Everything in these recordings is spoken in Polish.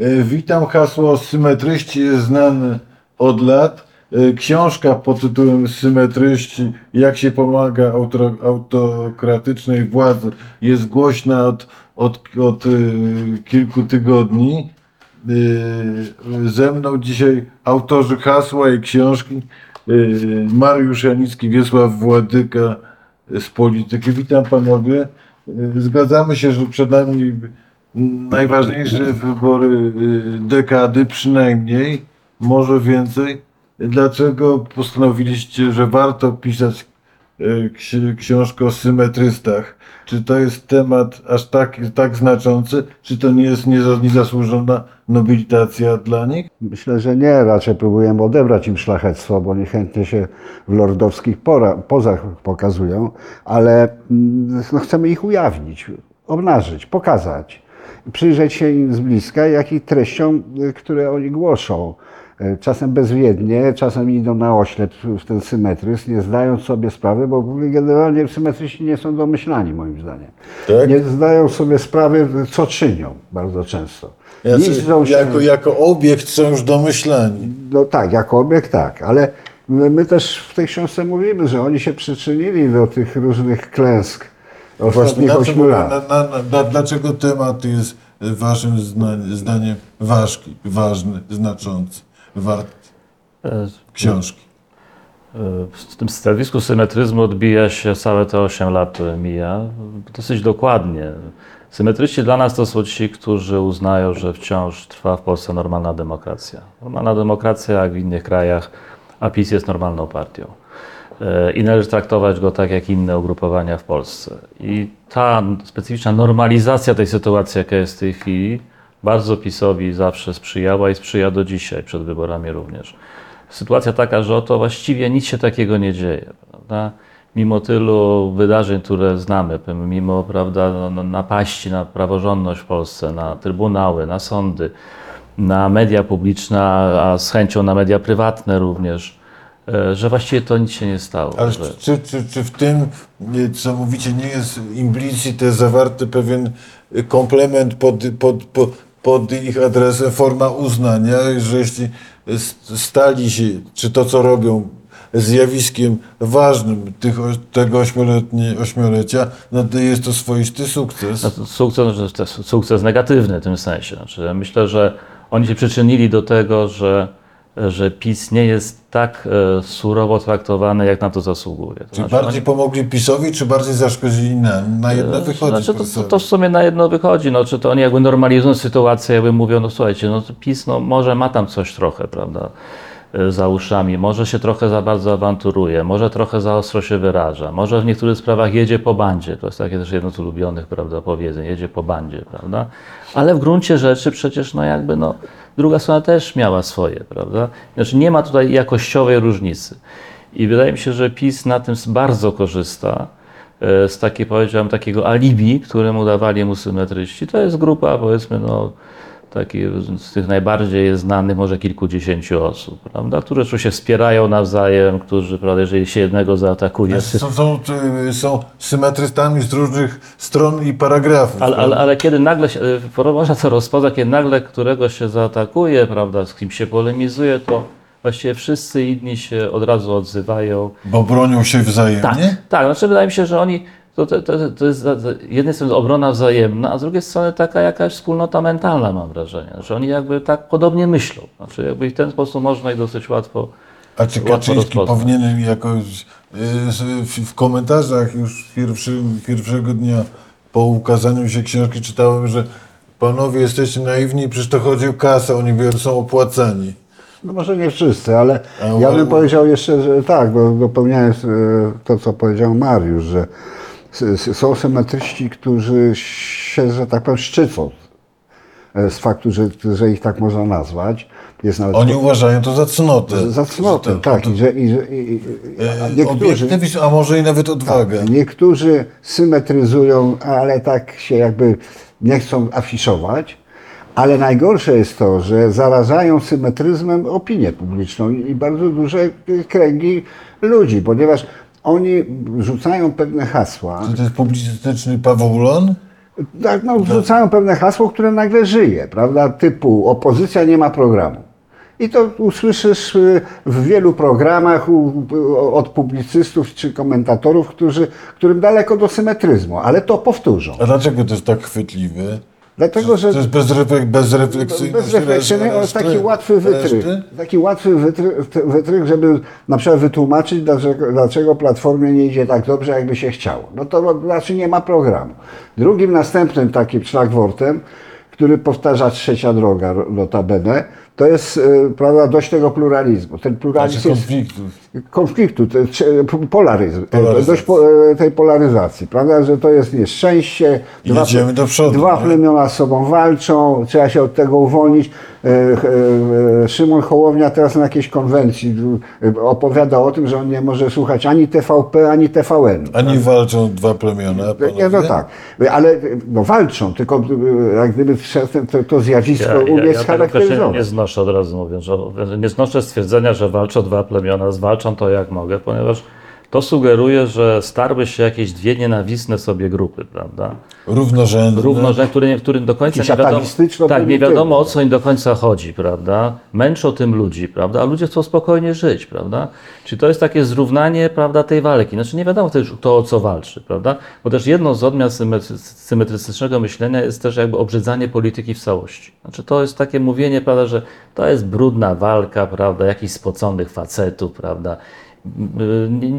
E, Witam, hasło symetryści znane od lat. E, Książka pod tytułem Symetryści, jak się pomaga autokratycznej władzy jest głośna od, od, od e, kilku tygodni. Ze mną dzisiaj autorzy hasła i książki Mariusz Janicki, Wiesław Władyka z polityki. Witam panowie. Zgadzamy się, że przed nami najważniejsze wybory y, dekady, przynajmniej, może więcej. Dlaczego postanowiliście, że warto pisać y, ksi- książkę o symetrystach? Czy to jest temat aż tak, tak znaczący? Czy to nie jest nieza- niezasłużona nobilitacja dla nich? Myślę, że nie. Raczej próbujemy odebrać im szlachectwo, bo niechętnie się w lordowskich pora, pozach pokazują, ale mm, no, chcemy ich ujawnić, obnażyć, pokazać. Przyjrzeć się im z bliska, jak i treściom, y, które oni głoszą. Y, Czasem bezwiednie, czasem idą na oślep w ten symetryzm, nie zdając sobie sprawy, bo generalnie symetryści nie są domyślani, moim zdaniem. Tak? Nie zdają sobie sprawy, co czynią bardzo często. Niszczą się- jako, jako obiekt są już domyślani. no tak, jako obiekt tak, ale my, my też w tej książce mówimy, że oni się przyczynili do tych różnych klęsk ostatnich ośmiu lat. na, na, na, dlaczego temat jest waszym zna- zdaniem ważki, ważny, znaczący, wart E, książki? W tym stanowisku symetryzmu odbija się całe te 8 lat, które mija, dosyć dokładnie. Symetryści dla nas to są ci, którzy uznają, że wciąż trwa w Polsce normalna demokracja. Normalna demokracja jak w innych krajach, a PiS jest normalną partią. E, I należy traktować go tak jak inne ugrupowania w Polsce. I ta specyficzna normalizacja tej sytuacji, jaka jest w tej chwili, bardzo PiSowi zawsze sprzyjała i sprzyja do dzisiaj, przed wyborami również sytuacja taka, że oto właściwie nic się takiego nie dzieje. Prawda? Mimo tylu wydarzeń, które znamy, mimo prawda, no, no, napaści na praworządność w Polsce, na trybunały, na sądy, na media publiczne, a z chęcią na media prywatne również, że właściwie to nic się nie stało. Ale że- czy, czy, czy w tym, nie, co mówicie, nie jest implicite zawarty pewien komplement pod, pod, pod, pod ich adresem, forma uznania, że jeśli stali się, czy to, co robią, zjawiskiem ważnym tych, tego ośmiolecia, no to jest to swoisty sukces. No to Sukces, że to sukces negatywny w tym sensie. Znaczy, myślę, że oni się przyczynili do tego, że, że PiS nie jest tak e, surowo traktowany, jak na to zasługuje. To Czy znaczy, bardziej pomogli PiSowi, czy bardziej zaszkodzili nam? Na jedno wychodzi Znaczy, to, to, w sumie na jedno wychodzi. No, czy to oni jakby normalizują sytuację, jakby mówią, no słuchajcie, no PiS no, może ma tam coś trochę, prawda, y, za uszami, może się trochę za bardzo awanturuje, może trochę za ostro się wyraża, może w niektórych sprawach jedzie po bandzie, to jest takie też jedno z ulubionych, prawda, powiedzeń, jedzie po bandzie, prawda, ale w gruncie rzeczy przecież, no jakby, no, druga strona też miała swoje, prawda, znaczy nie ma tutaj jakościowej różnicy. I wydaje mi się, że PiS na tym bardzo korzysta, e, z takiej, powiedziałem, takiego alibi, które mu dawali mu symetryści. To jest grupa, powiedzmy, no, taki, z tych najbardziej znanych, może kilkudziesięciu osób, prawda, które się wspierają nawzajem, którzy, prawda, jeżeli się jednego zaatakuje, Są, są, y, są symetrystami z różnych stron i paragrafów. ale, ale, ale kiedy nagle się, e, można to rozpoznać, kiedy nagle którego się zaatakuje, prawda, z kim się polemizuje, to właściwie wszyscy inni się od razu odzywają. Bo bronią się wzajemnie? Tak, tak. Znaczy wydaje mi się, że oni, to, to, to, to jest z jednej strony obrona wzajemna, a z drugiej strony taka jakaś wspólnota mentalna mam wrażenie, że oni jakby tak podobnie myślą. Znaczy jakby w ten sposób można ich dosyć łatwo A czy Kaczyński powinien jakoś y, w, komentarzach już pierwszym, pierwszego dnia po ukazaniu się książki czytałem, że panowie jesteście naiwni, przecież to chodzi o kasę, oni są opłacani. No może nie wszyscy, ale ja bym powiedział jeszcze, że tak, bo dopełniając e, to, co powiedział Mariusz, że są symetryści, którzy się, że tak powiem, szczycą e, z faktu, że, że ich tak można nazwać. Jest nawet Oni uważają to za cnotę. za cnotę, to- tak. to- I że, i, i, e, Obiektywizm, a może i nawet odwagę. Niektórzy symetryzują, ale tak się jakby nie chcą afiszować. Ale najgorsze jest to, że zarażają symetryzmem opinię publiczną i bardzo duże kręgi ludzi, ponieważ oni rzucają pewne hasła. Czy to jest publicystyczny pawulon? Tak, no, wrzucają pewne hasło, które nagle żyje, prawda? Typu opozycja nie ma programu. I to usłyszysz y, w wielu programach od publicystów czy komentatorów, którzy, którym daleko do symetryzmu, ale to powtórzą. A dlaczego to jest tak chwytliwe? Dlatego, że To jest bezreflek, bezrefleksyjny, on jest taki łatwy wytrych. Taki łatwy wytrych, wytrych, żeby na przykład wytłumaczyć, dlaczego, dlaczego Platformie nie idzie tak dobrze, jakby się chciało. No to znaczy nie ma programu. Drugim następnym takim szlagwortem, który powtarza trzecia droga notabene, to jest y, prawda, dość tego pluralizmu. Ten pluralizm Znaczy jest konfliktów. Konfliktu, te- cze- polaryzm, Polaryzacji. dość po, tej polaryzacji, prawda, że to jest nieszczęście, I jedziemy do przodu, dwa nie? plemiona z sobą walczą, trzeba się od tego uwolnić. E, e, e, Szymon Hołownia teraz na jakiejś konwencji e, opowiada o tym, że on nie może słuchać ani TVP, ani TVN. Ani walczą dwa plemiona. Nie, no tak, ale no, walczą, tylko e, jak gdyby to, to zjawisko Ja, ja, umieć ja tego scharakteryzować. nie znoszę od razu mówiąc, że nie znoszę stwierdzenia, że walczą dwa plemiona, zwalczam to jak mogę, ponieważ to sugeruje, że starły się jakieś dwie nienawistne sobie grupy, prawda? Równorzędne. Równorzędne, którym, którym do końca nie wiadomo, tak, nie wiadomo o co im do końca chodzi, prawda? Męczą tym ludzi, prawda? A ludzie chcą spokojnie żyć, prawda? Czyli to jest takie zrównanie, prawda, tej walki. Znaczy nie wiadomo też kto o co walczy, prawda? Bo też jedną z odmian symetry- symetrystycznego myślenia jest też jakby obrzydzanie polityki w całości. Znaczy to jest takie mówienie, prawda, że to jest brudna walka, prawda, jakichś spoconych facetów, prawda?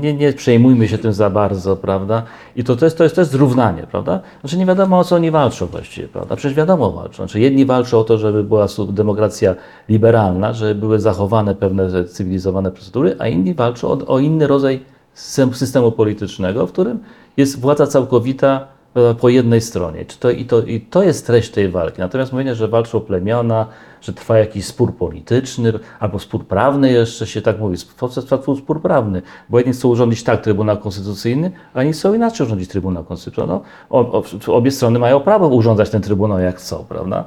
Nie, nie, przejmujmy się tym za bardzo, prawda? I to, to, jest, to, jest, zrównanie, prawda? Znaczy nie wiadomo o co oni walczą właściwie, prawda? Przecież wiadomo walczą. Znaczy jedni walczą o to, żeby była demokracja liberalna, żeby były zachowane pewne cywilizowane procedury, a inni walczą o, o inny rodzaj system- systemu politycznego, w którym jest władza całkowita po jednej stronie. Czy to, i, to, I to jest treść tej walki. Natomiast mówienie, że walczą plemiona, że trwa jakiś spór polityczny, albo spór prawny jeszcze się tak mówi. Trwa spór prawny, bo jedni chcą urządzić tak Trybunał Konstytucyjny, a inni chcą inaczej urządzić Trybunał Konstytucyjny. No, obie strony mają prawo urządzać ten Trybunał jak chcą, prawda?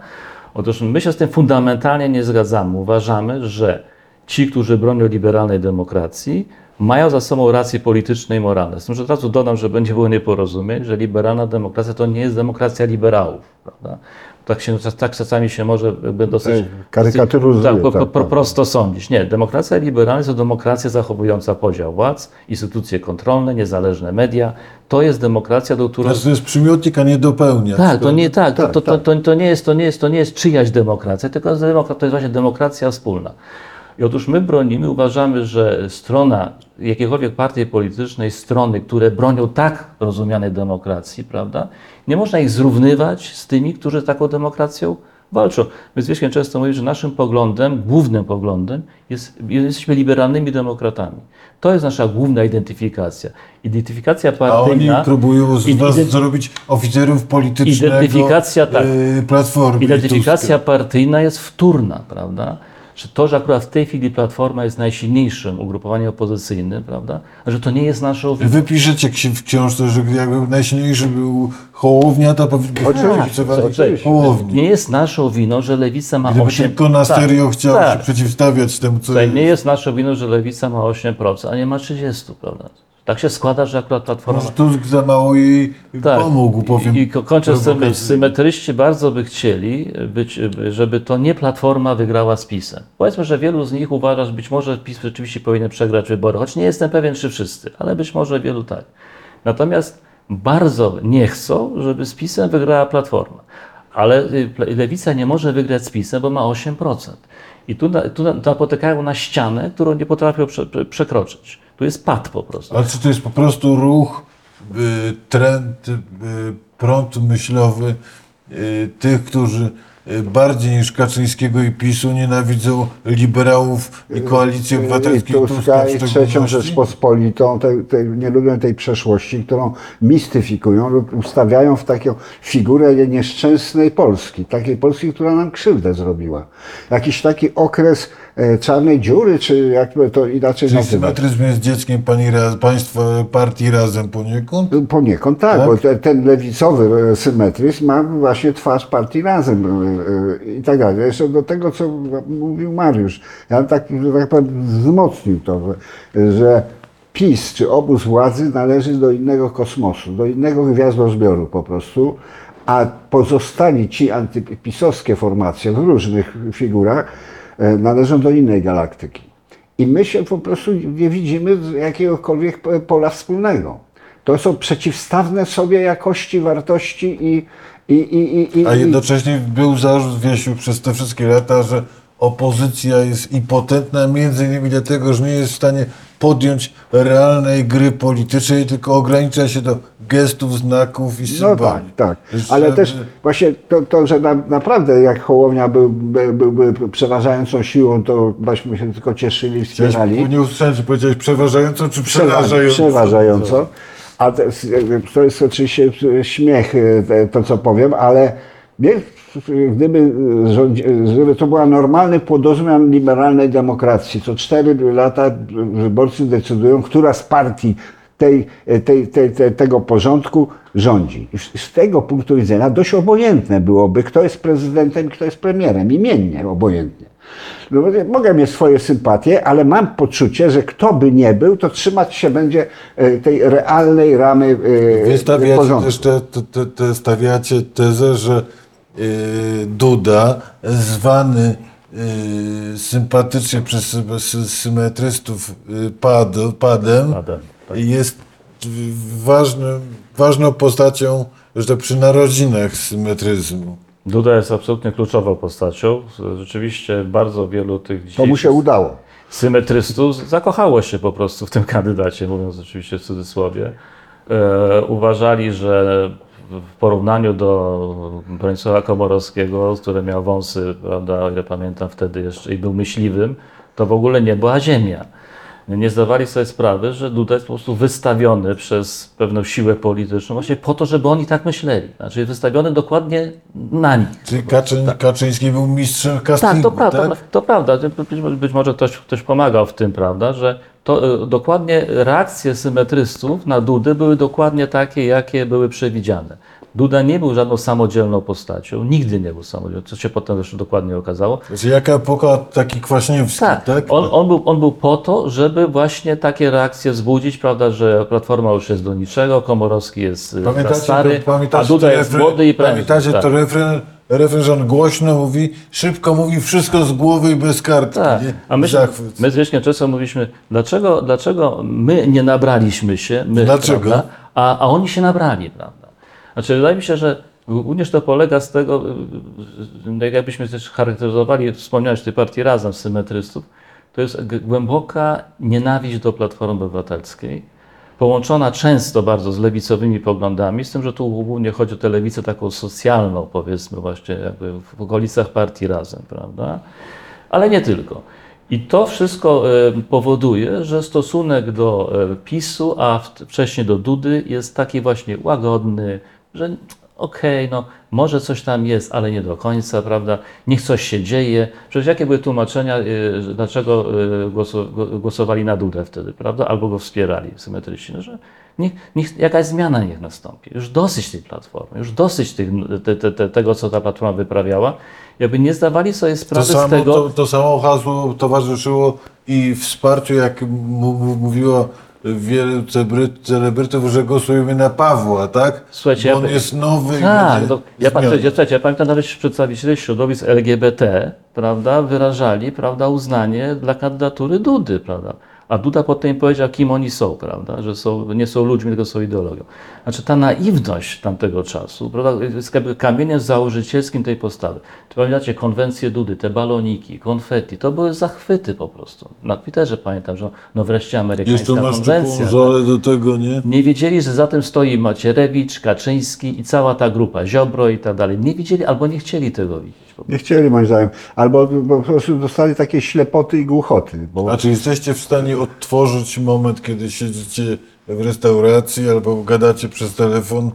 Otóż my się z tym fundamentalnie nie zgadzamy. Uważamy, że ci, którzy bronią liberalnej demokracji, mają za sobą racje polityczne i moralne. Z tym, że od razu dodam, że będzie było nieporozumień, że liberalna demokracja to nie jest demokracja liberałów. Prawda? Tak, się, tak czasami się może jakby dosyć... Karykaturuzuje, tak, po, po, tak, po, tak. prosto sądzić. Nie, demokracja liberalna to demokracja zachowująca podział władz, instytucje kontrolne, niezależne media. To jest demokracja, do której... To jest przymiotnik, a nie dopełnia. Tak, to nie tak, Tak, to, to, tak. to, to, nie jest, to, nie jest, to nie jest czyjaś demokracja, tylko to jest właśnie demokracja wspólna. I otóż my bronimy, uważamy, że strona jakiejkolwiek partii politycznej, strony, które bronią tak rozumianej demokracji, prawda, nie można ich zrównywać z tymi, którzy taką demokracją walczą. My z Wieśkiem często mówimy, że naszym poglądem, głównym poglądem jest, jesteśmy liberalnymi demokratami. To jest nasza główna identyfikacja. Identyfikacja A oni partyjna... próbują z was zrobić oficerów politycznego Identyfikacja, tak. y, Platformy. Identyfikacja i partyjna jest wtórna, prawda? Że to, że akurat w tej chwili Platforma jest najsilniejszym ugrupowaniem opozycyjnym, prawda? Że to nie jest naszą winą. Wy piszecie w książce, że jakby najsilniejszy był Hołownia, to powinien być Oczywiście, oczywiście. Hołowni. Nie jest naszą winą, że Lewica ma Gdyby 8%. tylko na serio chciał tak. się przeciwstawiać temu, co Słuchaj, nie jest naszą winą, że Lewica ma 8%, a nie ma 30%, prawda? Tak się składa, że akurat Platforma... Może Tusk za mało jej pomógł, powiem. I, i ko- kończę z tym, symetryści bardzo by chcieli, być, żeby to nie Platforma wygrała z PiSem. Powiedzmy, że wielu z nich uważa, że być może PiS rzeczywiście powinien przegrać wybory, choć nie jestem pewien, czy wszyscy, ale być może wielu tak. Natomiast bardzo nie chcą, żeby z PiSem wygrała Platforma. Ale y, Lewica nie może wygrać z PiSem, bo ma 8%. I tu, na, tu na, napotykają na ścianę, którą nie potrafią prze, przekroczyć. Tu jest pad po prostu. Ale czy to jest po prostu ruch, y, trend, y, prąd myślowy y, tych, którzy bardziej niż Kaczyńskiego i PiSu nienawidzą liberałów i koalicji I obywatelskiej Tuska w i trzecią? Rzeczpospolitą, te, te, nie lubią tej przeszłości, którą mistyfikują lub ustawiają w taką figurę nieszczęsnej Polski, takiej Polski, która nam krzywdę zrobiła. Jakiś taki okres e, czarnej dziury, czy jakby to inaczej Czyli nazywać. symetryzm jest dzieckiem pani państwa partii razem poniekąd? Poniekąd tak, Tak? bo te, ten lewicowy e, symetryzm ma właśnie twarz partii razem e, i tak dalej. Jeszcze do tego, co mówił Mariusz, ja tak, tak wzmocnił to, że, PiS czy obóz władzy należy do innego kosmosu, do innego gwiazdozbioru po prostu, a pozostali ci antypisowskie formacje w różnych figurach e, należą do innej galaktyki. I my się po prostu nie widzimy jakiegokolwiek pola wspólnego. To są przeciwstawne sobie jakości, wartości i. i, i, i, A jednocześnie był zarzut Wiesiu przez te wszystkie lata, że opozycja jest impotentna między innymi dlatego, że nie jest w stanie podjąć realnej gry politycznej, tylko ogranicza się do gestów, znaków i No symboli. tak, tak. Że- Ale też właśnie to, to że na, naprawdę jak Hołownia był, był, był przeważającą siłą, to byśmy się tylko cieszyli, wspierali. Nie usłyszałem, czy powiedziałeś przeważająco, czy. Przeważająco. A to, jest oczywiście śmiech, e, to co powiem, ale mnie, gdyby, rządzi- gdyby to była normalny płodozmian liberalnej demokracji, co cztery lata wyborcy decydują, która z partii tej, tej, tej, tej, tego porządku rządzi. I z- tego punktu widzenia dość obojętne byłoby, kto jest prezydentem i kto jest premierem. Imiennie obojętnie. No, mogę mieć swoje sympatie, ale mam poczucie, że kto by nie był, to trzymać się będzie e, tej realnej ramy e, Wy stawiacie porządku. też te, te, te, stawiacie tezę, że yy, Duda, zwany yy, sympatycznie przez sy- sy- symetrystów yy, pad, padem, Padem, tak. jest ważnym, ważną postacią, że to przy narodzinach symetryzmu. Duda jest absolutnie kluczową postacią. Rzeczywiście bardzo wielu tych To mu się udało. symetrystów zakochało się po prostu w tym kandydacie, mówiąc oczywiście w cudzysłowie. E, uważali, że w porównaniu do Bronisława Komorowskiego, który miał wąsy, prawda, o ile pamiętam wtedy jeszcze i był myśliwym, to w ogóle nie była ziemia. Nie zdawali sobie sprawy, że Duda jest po prostu wystawiony przez pewną siłę polityczną właśnie po to, żeby oni tak myśleli. Znaczy wystawiony dokładnie na nich. Czyli Kaczyn, Kaczyński był mistrzem Tak, castingu, to prawda. tak? To prawda. Być, być może ktoś, ktoś pomagał w tym, prawda, że to e, dokładnie reakcje symetrystów na Dudy były dokładnie takie, jakie były przewidziane. Duda nie był żadną samodzielną postacią, nigdy nie był samodzielną, co się potem zresztą dokładnie okazało. Znaczy, jaka epoka taki Kwaśniewski, Tak, tak? On, on, był, on był po to, żeby właśnie takie reakcje wzbudzić, prawda, że Platforma już jest do niczego, Komorowski jest za Pamiętacie, stary, to, a Duda jest refren- młody i prężny. Pamiętacie tak. to refren, refren, głośno mówi, szybko mówi, wszystko z głowy i bez kartki. Tak, nie? a my, Zachwyt. my z Wieśkiem często mówiliśmy, dlaczego, dlaczego my nie nabraliśmy się, my, Dlaczego? Prawda, a, a oni się nabrali, prawda? Znaczy, wydaje mi się, że również to polega z tego, jakbyśmy też charakteryzowali, wspomniałeś tej partii Razem symetrystów, to jest głęboka nienawiść do Platformy Obywatelskiej, połączona często bardzo z lewicowymi poglądami, z tym, że tu głównie chodzi o tę lewicę taką socjalną, powiedzmy właśnie jakby w okolicach partii Razem, prawda? Ale nie tylko. I to wszystko e, powoduje, że stosunek do e, PiSu, a wcześniej do Dudy jest taki właśnie łagodny, że okej, no może coś tam jest, ale nie do końca, prawda? Niech coś się dzieje. Przecież jakie były tłumaczenia, że dlaczego głosu- gło- głosowali na Dudę wtedy, prawda? Albo go wspierali symetrycznie, że niech, niech jakaś zmiana niech nastąpi. Już dosyć tej platformy, już dosyć tych, te, te, te, tego, co ta platforma wyprawiała. Jakby nie zdawali sobie To sprawy z samo, tego. to, to samo hasło towarzyszyło i wsparciu, jak mówiło wielu celebry- celebrytów, że głosujemy na Pawła, tak? Słuchajcie, Bo on ja- jest nowy i Tak, będzie no, ja, słuchajcie, ja pamiętam nawet przedstawiciele środowisk LGBT, prawda, wyrażali, prawda, uznanie dla kandydatury Dudy, prawda. A Duda potem powiedział, kim oni są, prawda, że są, nie są ludźmi, tylko są ideologią. Znaczy ta naiwność tamtego czasu, prawda, jest jakby kamieniem założycielskim tej postawy. To pamiętacie konwencję Dudy, te baloniki, konfetti, to były zachwyty po prostu. Na Twitterze pamiętam, że no wreszcie amerykańska to nasz konwencja. typu do tego, nie? Nie wiedzieli, że za tym stoi Macierewicz, Kaczyński i cała ta grupa, Ziobro i tak dalej. Nie widzieli albo nie chcieli tego widzieć. Po prostu. Nie chcieli moim zdaniem. Albo po prostu dostali takie ślepoty i głuchoty. Bo A czy jesteście w stanie odtworzyć moment, kiedy siedzicie w restauracji albo gadacie przez telefon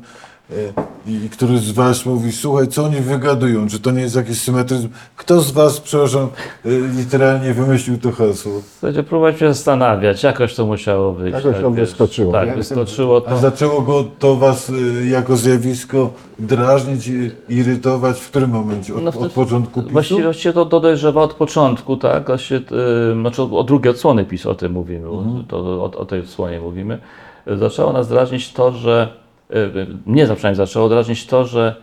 i któryś z was mówi, słuchaj, co oni wygadują, czy to nie jest jakiś symetryzm? Kto z was, przepraszam, e, literalnie wymyślił to hasło? Słuchajcie, próbować się zastanawiać, jakoś to musiało wyjść. Jakoś to wyskoczyło, Tak, wyskoczyło A to. zaczęło go to was e, jako zjawisko drażnić, i irytować w którym momencie? Od, No wtedy- od początku PiSu? Właściwie, właściwie to, dojrzewa od początku, tak? Właśnie, yy, znaczy o, drugiej odsłony PiS o tym mówimy, to, o, o tej odsłonie mówimy. Zaczęło nas drażnić to, że, mnie przynajmniej zaczęło drażnić to, że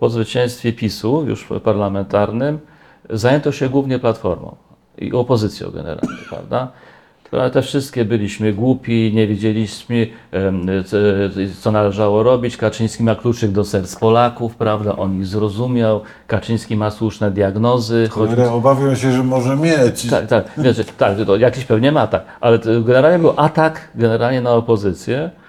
po zwycięstwie PiSu, już parlamentarnym, zajęto się głównie Platformą i opozycją generalnie, prawda? Ale te wszystkie byliśmy głupi, nie wiedzieliśmy, co- należało robić. Kaczyński ma kluczyk do serc Polaków, prawda? On ich zrozumiał. Kaczyński ma słuszne diagnozy. choć- obawiam się, że może mieć. tak, tak, wiesz, tak, to jakiś pewnie ma tak, ale generalnie był atak generalnie na opozycję y,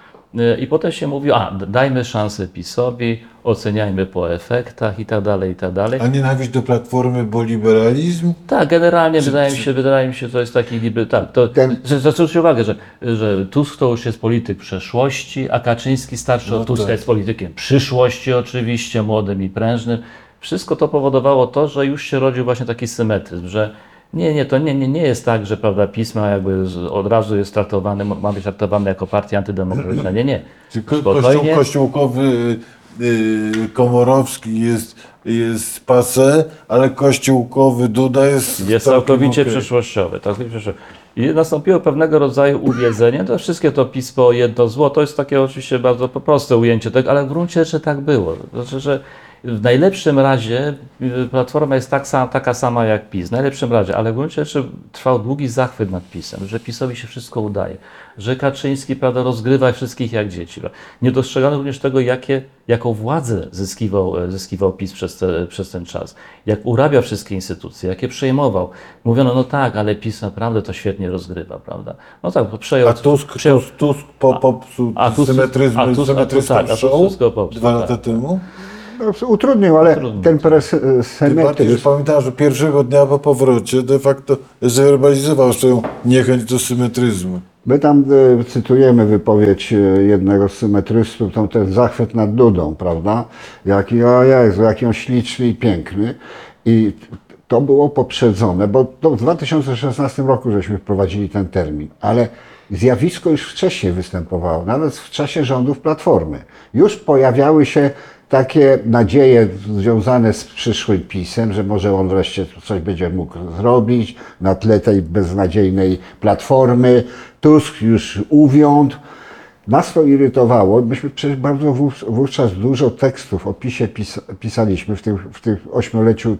i potem się mówił, a dajmy szansę PiSowi, oceniajmy po efektach i tak dalej, i tak dalej. A nienawiść do Platformy, bo liberalizm? Tak, generalnie wydaje mi się, wydaje mi się, to jest taki niby, tak, to, Ten- zwróćcie uwagę, że, że Tusk to już jest polityk przeszłości, a Kaczyński starszy od No Tuska tak. jest politykiem przyszłości oczywiście, młodym i prężnym. Wszystko to powodowało to, że już się rodził właśnie taki symetryzm, że nie, nie, to nie, nie, nie jest tak, że prawda, pisma jakby z- od razu jest traktowany, ma być traktowany jako partia antydemokratyczna. Nie, nie. Czy ko- Spokojnie. kościół kościółkowy y, Komorowski jest, jest pase, ale kościółkowy Duda jest Jest całkowicie okej. przyszłościowy. Całkowicie przyszłościowy. I nastąpiło pewnego rodzaju uwiedzenie. To wszystkie to pismo jedno zło, to jest takie oczywiście bardzo proste ujęcie tego, ale w gruncie rzeczy tak było. Znaczy, że w najlepszym razie y, Platforma jest tak sama, taka sama jak PiS, w najlepszym razie, ale w gruncie rzeczy trwał długi zachwyt nad PiSem, że PiSowi się wszystko udaje, że Kaczyński prawda, rozgrywa wszystkich jak dzieci. Nie dostrzegano również tego, jakie, jaką władzę zyskiwał, e, zyskiwał PiS przez, te, przez ten czas, jak urabiał wszystkie instytucje, jakie przejmował. Mówiono, no tak, ale PiS naprawdę to świetnie rozgrywa, prawda? No tak, przejął... A Tusk, przejął Tusk, Tusk po, popsuł a symetryzm, a Tusk- a symetryczną tak, a Tusk show popsuł, dwa tak. lata temu. No, utrudnił, ale Utrudnił. ten bardziej, że presymetryzm, pamiętam, że pierwszego dnia po powrocie de facto zwerbalizował swoją niechęć do symetryzmu. My tam e, cytujemy wypowiedź e, jednego z symetrystów, to ten zachwyt nad Dudą, prawda? Jaki, o Jezu, jaki on śliczny i piękny. I to było poprzedzone, bo to w 2016 roku żeśmy wprowadzili ten termin, ale zjawisko już wcześniej występowało, nawet w czasie rządów Platformy. Już pojawiały się takie nadzieje związane z przyszłym pisem, że może on wreszcie coś będzie mógł zrobić na tle tej beznadziejnej platformy. Tusk już uwiąd. Nas to irytowało. Myśmy przecież bardzo wów- wówczas dużo tekstów o PiSie pis pisaliśmy w tym, w tym ośmioleciu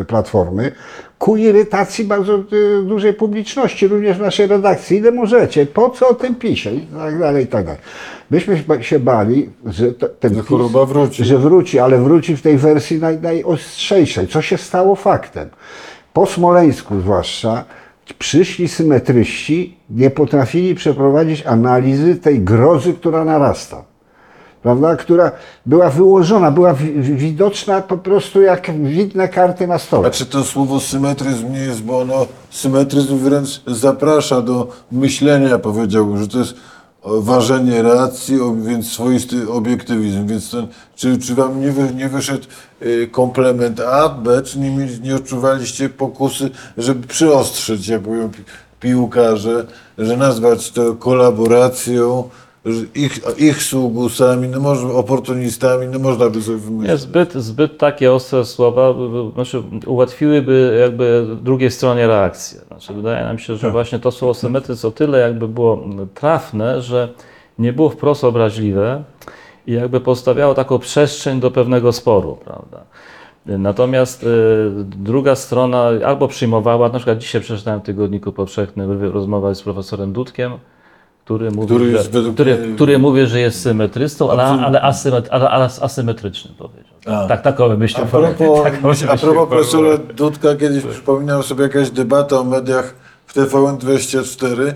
y, Platformy ku irytacji bardzo y, dużej publiczności, również w naszej redakcji. Ile możecie? Po co o tym PiSie? I tak dalej, i tak dalej. Myśmy się ba- się bali, że ten Że choroba wróci. że wróci, ale wróci w tej wersji naj, najostrzejszej, co się stało faktem. Po Smoleńsku zwłaszcza przyszli symetryści, nie potrafili przeprowadzić analizy tej grozy, która narasta. Prawda? Która była wyłożona, była wi- wi- widoczna po prostu jak widne karty na stole. A czy to słowo symetryzm nie jest, bo ono, symetryzm wręcz zaprasza do myślenia, powiedziałbym, że to jest ważenie racji, więc swoisty obiektywizm. Więc ten, czy, czy wam nie, wy, nie wyszedł y, komplement A, B, czy nie, nie odczuwaliście pokusy, żeby przyostrzyć, jak mówią pi, piłkarze, że nazwać to kolaboracją, ich, ich sługusami, no może oportunistami, no można by sobie wymyślić. Nie, zbyt, zbyt takie ostre słowa znaczy, ułatwiłyby jakby drugiej stronie reakcję. Znaczy, wydaje nam się, że właśnie to słowo symetryzm o tyle jakby było trafne, że nie było wprost obraźliwe i jakby postawiało taką przestrzeń do pewnego sporu, prawda? Natomiast y, druga strona albo przyjmowała, na przykład dzisiaj przeczytałem w Tygodniku Powszechnym rozmowę z profesorem Dudkiem, który mówi, Który że, jest według który, który mówi, że jest symetrystą, ale, ale, asymet, ale, ale asymetrycznym powiedział. A. Tak, takowe myśli. A propos, myśl a propos profesora Dudka, kiedyś przypominał sobie jakaś debata o mediach w TVN24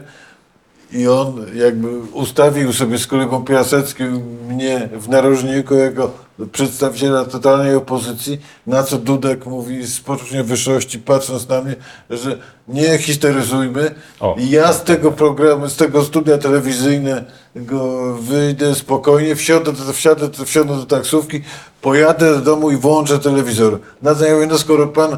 i on jakby ustawił sobie z kolegą Piaseckim mnie w narożniku jako przedstawiciela totalnej opozycji, na co Dudek mówi z poczuciem wyższości, patrząc na mnie, że nie histeryzujmy. O. I ja z tego programu, z tego studia telewizyjnego wyjdę spokojnie, wsiądę, do- wsiadę, wsiądę do taksówki, pojadę do domu i włączę telewizor. Na co ja mówię, no skoro pan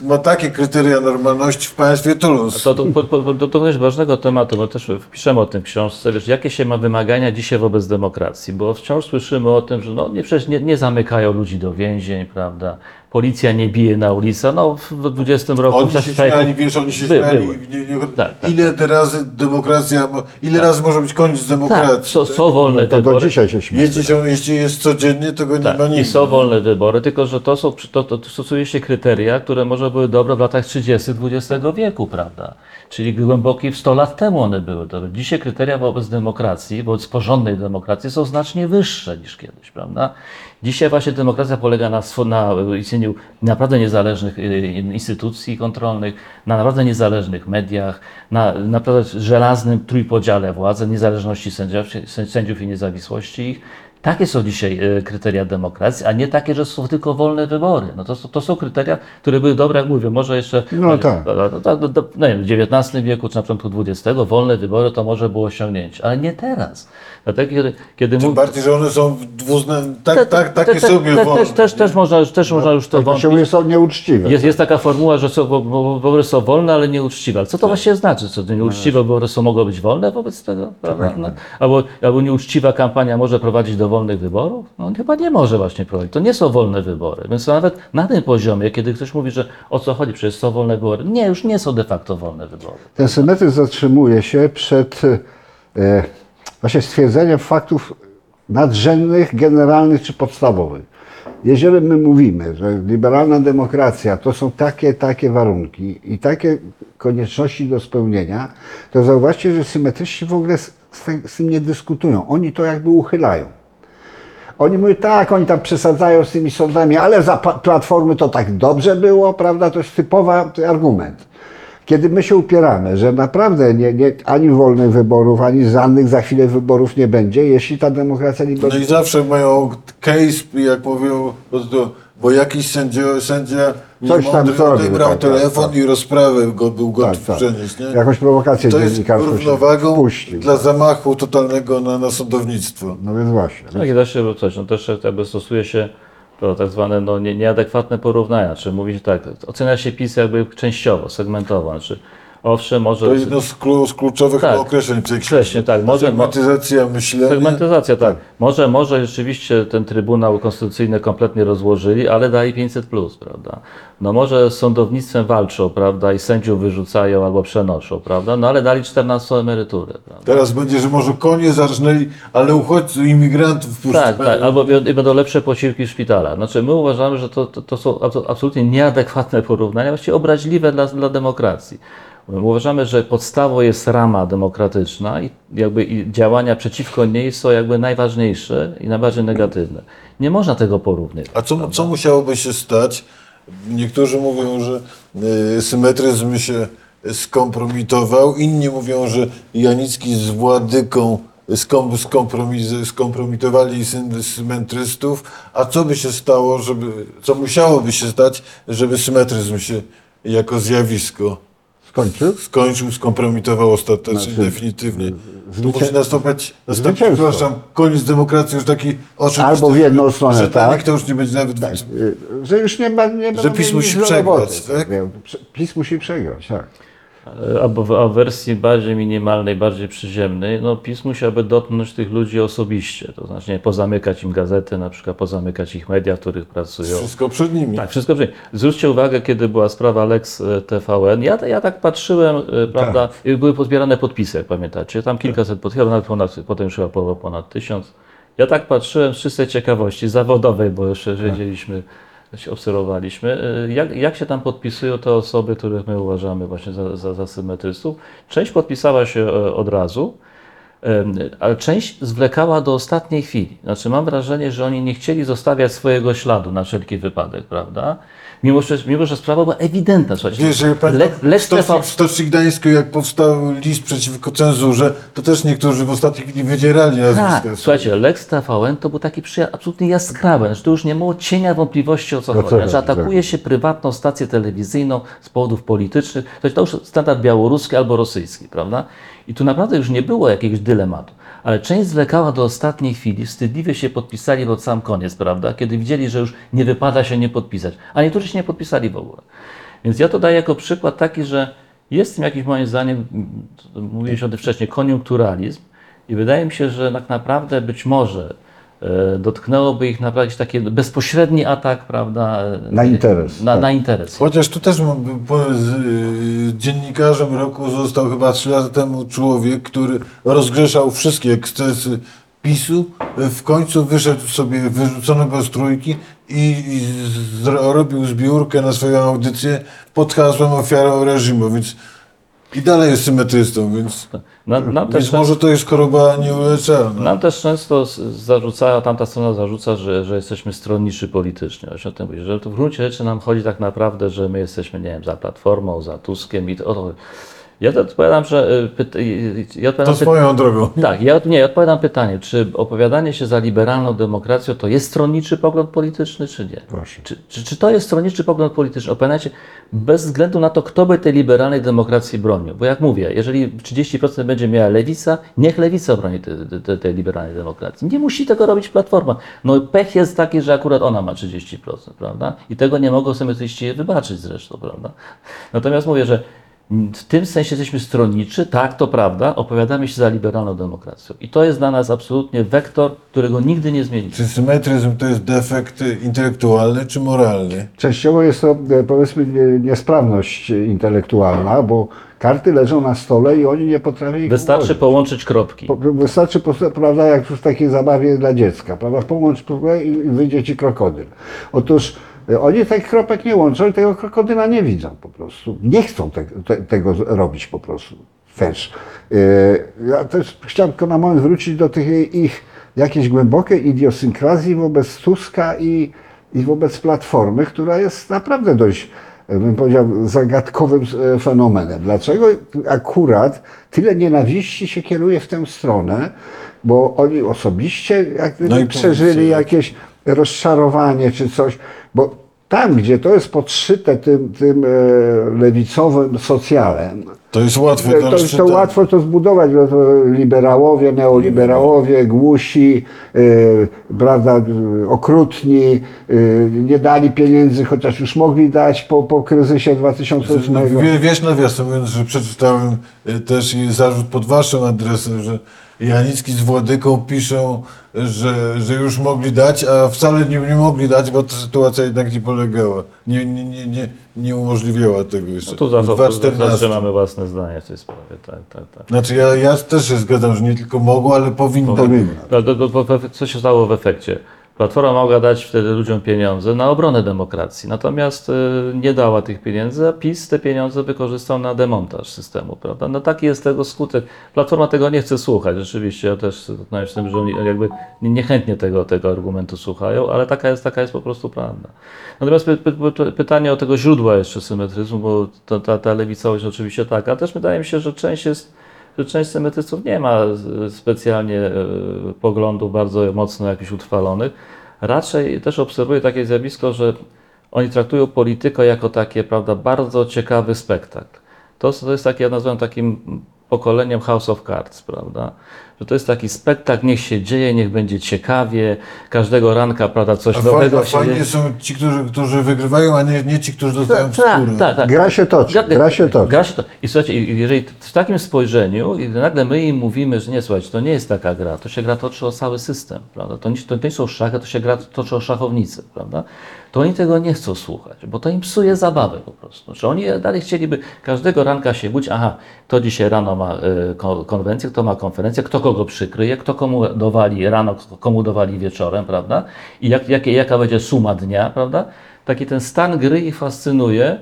ma takie kryteria normalności w państwie, to luz. To, to, po- to, to jest ważnego tematu, bo też wpiszemy o tym w książce, wiesz, jakie się ma wymagania dzisiaj wobec demokracji, bo wciąż słyszymy o tym, że no, nie, przecież nie, nie zamykają ludzi do więzień, prawda, policja nie bije na ulicę. No w 20 roku Oni się strajku śmiali, wiesz, oni się by- śmiali. były. Nie, nie, Tak, tak. ile razy demokracja, mo- ile razy może być koniec Tak, demokracji? są, są wolne To do wybory. dzisiaj się śmieję. Jeśli, się, jeśli jest codziennie, to go nie ma Tak, i nigdy. są wolne wybory, tylko że to są, to, to, to stosuje się kryteria, które może były dobre w latach 30. XX wieku, prawda? Czyli głębokie w 100 lat temu one były dobre. Dzisiaj kryteria wobec demokracji, wobec porządnej demokracji są znacznie wyższe niż kiedyś, prawda? Dzisiaj właśnie demokracja polega na, na istnieniu naprawdę niezależnych y, instytucji kontrolnych, na naprawdę niezależnych mediach, na naprawdę żelaznym trójpodziale władzy, niezależności sędziów, sędziów i niezawisłości ich. Takie są dzisiaj e, kryteria demokracji, a nie takie, że są tylko wolne wybory. No to, są- to są kryteria, które były dobre, jak mówię, może jeszcze No tak. no, no, no, no, no, wiem, w XIX wieku czy na początku XX wolne wybory to może było osiągnięcie, ale nie teraz. Dlatego kiedy, kiedy Tym bardziej, że one są dwuzna... tak, te- tak, takie te- sobie te- wolne. też, też, też, można, też można już to To się wątpić. mówi, są nieuczciwe. Jest, jest taka formuła, że są, wybory są wolne, ale nieuczciwe. Ale co Tak. to właściwie znaczy? Co te nieuczciwe wybory są, mogą być wolne wobec tego? Prawda? Tak. No, albo, albo nieuczciwa kampania może prowadzić do wolnych wyborów? No chyba nie może właśnie prowadzić. To nie są wolne wybory. Więc nawet na tym poziomie, kiedy ktoś mówi, że o co chodzi, przecież są wolne wybory. Nie, już nie są de facto wolne wybory. Ten symetryzm zatrzymuje się przed e, właśnie stwierdzeniem faktów nadrzędnych, generalnych czy podstawowych. Jeżeli my mówimy, że liberalna demokracja to są takie, takie warunki i takie konieczności do spełnienia, to zauważcie, że symetryści w ogóle z, z, tym- nie dyskutują. Oni to jakby uchylają. Oni mówią, tak, oni tam przesadzają z tymi sądami, ale za Platformy to tak dobrze było, prawda? To jest typowy argument. Kiedy my się upieramy, że naprawdę nie, nie, ani wolnych wyborów, ani żadnych za chwilę wyborów nie będzie, jeśli ta demokracja No liberalna... i zawsze mają case, jak mówią, bo, to, bo jakiś sędzio, sędzia Coś tam zrobił, odebrał tak, tak, telefon tak. i rozprawę go, był gotów Tak, tak. przenieść. Nie? Jakąś prowokację To jest równowagą wpuścił. dla zamachu totalnego na, na sądownictwo. No więc właśnie. Tak, i da się coś, no też jakby stosuje się to tak zwane no, nie, nieadekwatne porównania, czy mówi się tak, ocenia się PiS jakby częściowo, segmentowo, znaczy owszem, może... To jedno z, klu, z kluczowych Tak. określeń tej. Wcześniej, tak, może- mo- Segmentyzacja myślenia. Segmentyzacja, tak. Może, może rzeczywiście ten Trybunał Konstytucyjny kompletnie rozłożyli, ale dali 500 plus, prawda? No może z sądownictwem walczą, prawda, i sędziów wyrzucają albo przenoszą, prawda? No ale dali 14 emeryturę, prawda? Teraz będzie, że może konie zarżnęli, ale uchodźców, imigrantów wpuszczają. Tak, tak, albo i będą lepsze posiłki w szpitalach. Znaczy my uważamy, że to, to, to są abso- absolutnie nieadekwatne porównania, właściwie obraźliwe dla, dla demokracji. My Uważamy, że podstawą jest rama demokratyczna i jakby i działania przeciwko niej są jakby najważniejsze i najbardziej negatywne. Nie można tego porównywać. A co, co musiałoby się stać? Niektórzy mówią, że y, symetryzm się skompromitował, inni mówią, że Janicki z Władyką skom, skompromitowali symetrystów. A co by się stało, żeby, co musiałoby się stać, żeby symetryzm się jako zjawisko Skończył? skończył, skompromitował ostatecznie, Znaczy, definitywnie. To zwycię- musi nastąpić, nastąpić przepraszam, koniec demokracji już taki oczywisty. Albo w jedną stronę, że tak. To już nie będzie nawet... Y, Że już nie ma... Nie Że PiS musi przegrać, tak? PiS musi przegrać, tak. Albo w wersji bardziej minimalnej, bardziej przyziemnej, no PiS musiałby dotknąć tych ludzi osobiście, to znaczy nie, pozamykać im gazety, na przykład pozamykać ich media, w których pracują. Wszystko przed nimi. Tak, wszystko przyjdzie. Zwróćcie uwagę, kiedy była sprawa Lex e, TVN. Ja, ja tak patrzyłem, e, prawda, i były pozbierane podpisy, jak pamiętacie. Tam kilkaset podpisów, nawet ponad, potem już chyba było ponad tysiąc. Ja tak patrzyłem z czystej ciekawości zawodowej, bo jeszcze wiedzieliśmy, się obserwowaliśmy, e, jak, jak się tam podpisują te osoby, których my uważamy właśnie za, za, za symetrystów. Część podpisała się e, od razu, ale część zwlekała do ostatniej chwili. Znaczy mam wrażenie, że oni nie chcieli zostawiać swojego śladu na wszelki wypadek, prawda? Mimo, że, mimo, że sprawa była ewidentna. Słuchajcie, Wiesz, że ja Le, w Stoczni, w Stoczni jak powstał list przeciwko cenzurze, to też niektórzy w ostatniej chwili wydzierali tak, nazwiska. słuchajcie, Lex TVN to był taki przyja- absolutnie jaskrawy, znaczy to już nie było cienia wątpliwości o co O co chodzi. Znaczy atakuje się prywatną stację telewizyjną z powodów politycznych, to, to już standard białoruski albo rosyjski, prawda? I tu naprawdę już nie było jakiegoś dylematu. Ale część zwlekała do ostatniej chwili, wstydliwie się podpisali pod sam koniec, prawda? Kiedy widzieli, że już nie wypada się nie podpisać. A niektórzy się nie podpisali w ogóle. Więc ja to daję jako przykład taki, że jest w tym jakiś moim zdaniem, mówiłeś o tym wcześniej, koniunkturalizm i wydaje mi się, że tak naprawdę być może dotknęłoby ich naprawdę jakiś taki bezpośredni atak, prawda? e, Na interes, Na, tak. na interes. Chociaż tu też y, dziennikarzem roku został chyba 3 lata temu człowiek, który rozgrzeszał wszystkie ekscesy PiSu. W końcu wyszedł sobie wyrzucony bez trójki i, i zrobił zbiórkę na swoją audycję pod hasłem ofiarą reżimu, więc i dalej jest symetrystą, więc, Nam, nam, też, więc może to jest choroba nieuleczalna. nam też często z- zarzucają, tamta strona zarzuca, że, że jesteśmy stronniczy politycznie. Właśnie o tym mówię, że to w gruncie rzeczy nam chodzi tak naprawdę, że my jesteśmy, nie wiem, za Platformą, za Tuskiem i to, o to. Ja to odpowiadam, że... y, y, y, Ja To odpowiadam, py- swoją drogą. Tak, ja, nie, ja odpowiadam pytanie, czy opowiadanie się za liberalną demokracją to jest stronniczy pogląd polityczny, czy nie? Proszę. Czy, czy, czy to jest stronniczy pogląd polityczny? Opowiadajcie bez względu na to, kto by tej liberalnej demokracji bronił. Bo jak mówię, jeżeli 30% będzie miała lewica, niech lewica broni tej, tej, tej liberalnej demokracji. Nie musi tego robić Platforma. No pech jest taki, że akurat ona ma 30%, prawda? I tego nie mogą symetryści wybaczyć zresztą, prawda? Natomiast mówię, że w tym sensie jesteśmy stronniczy, tak, to prawda, opowiadamy się za liberalną demokracją. I to jest dla nas absolutnie wektor, którego nigdy nie zmienimy. Czy symetryzm to jest defekt intelektualny czy moralny? Częściowo jest to, e, powiedzmy, nie- niesprawność intelektualna, bo karty leżą na stole i oni nie potrafią ich Wystarczy ułożyć. połączyć kropki. Po- Wystarczy, prawda, jak w takiej zabawie dla dziecka, prawda, połącz i wyjdzie ci krokodyl. Otóż oni tych kropek nie łączą i tego krokodyla nie widzą po prostu. Nie chcą te, te, tego robić po prostu też. E, Ja też chciałem tylko na moment wrócić do tych ich jakiejś głębokiej idiosynkrazji wobec Tuska i, i wobec Platformy, która jest naprawdę dość bym powiedział, zagadkowym fenomenem. Dlaczego akurat tyle nienawiści się kieruje w tę stronę? Bo oni osobiście jak No przeżyli jakieś rozczarowanie czy coś, bo tam, gdzie to jest podszyte tym, tym e, lewicowym socjalem, To jest łatwe do to, to rozczytania. łatwo to zbudować, bo to liberałowie, neoliberałowie, głusi, yy, prawda, okrutni, yy, nie dali pieniędzy, chociaż już mogli dać po, po kryzysie 2008. Wie- Wiesz nawiasem mówiąc, że przeczytałem też i zarzut pod waszym adresem, że Janicki z Władyką piszą, że, że już mogli dać, a wcale nie, nie mogli dać, bo ta sytuacja jednak nie polegała. Nie, nie, nie, nie, nie umożliwiała tego jeszcze. No tu W zawsze, 2014. zawsze mamy własne zdanie w tej sprawie. Tak, tak, tak. Znaczy ja, ja też się zgadzam, że nie tylko mogło, ale powinno. Powinno. No, to, to, to, to, co się stało w efekcie? Platforma mogła dać wtedy ludziom pieniądze na obronę demokracji, natomiast y, nie dała tych pieniędzy, a PiS te pieniądze wykorzystał na demontaż systemu, prawda? No taki jest tego skutek. Platforma tego nie chce słuchać, rzeczywiście, ja też z tym, że oni jakby niechętnie tego, tego argumentu słuchają, ale taka jest, taka jest po prostu prawda. Natomiast py, py, py, pytanie o tego źródła jeszcze symetryzmu, bo to, ta, ta lewicowość oczywiście tak, a też wydaje mi się, że część jest że część symetrystów nie ma specjalnie e, poglądów bardzo mocno jakichś utrwalonych. Raczej też obserwuję takie zjawisko, że oni traktują politykę jako takie, prawda, bardzo ciekawy spektakl. To, to jest takie, ja nazywam takim pokoleniem House of Cards, prawda? Że to jest taki spektakl, niech się dzieje, niech będzie ciekawie, każdego ranka, prawda, coś A nowego fajnie, się dzieje. fajnie są ci, którzy, którzy wygrywają, a nie, nie ci, którzy dostają w Tak, skórę. tak, tak. Gra się toczy, gra się toczy. Gra się to. I słuchajcie, i- jeżeli w takim spojrzeniu, i nagle my im mówimy, że nie, słuchajcie, to nie jest taka gra, to się gra toczy o cały system, prawda? To nie, to nie są szachy, to się gra toczy o szachownicę, prawda? To oni tego nie chcą słuchać, bo to im psuje zabawę po prostu. Że oni dalej chcieliby każdego ranka się budzić, aha, to dzisiaj rano ma y, ko- konwencję, kto ma konferencję, kto kogo przykryje, kto komu dowali rano, kto komu dowali wieczorem, prawda? I jak, jakie, jaka będzie suma dnia, prawda? Taki ten stan gry ich fascynuje.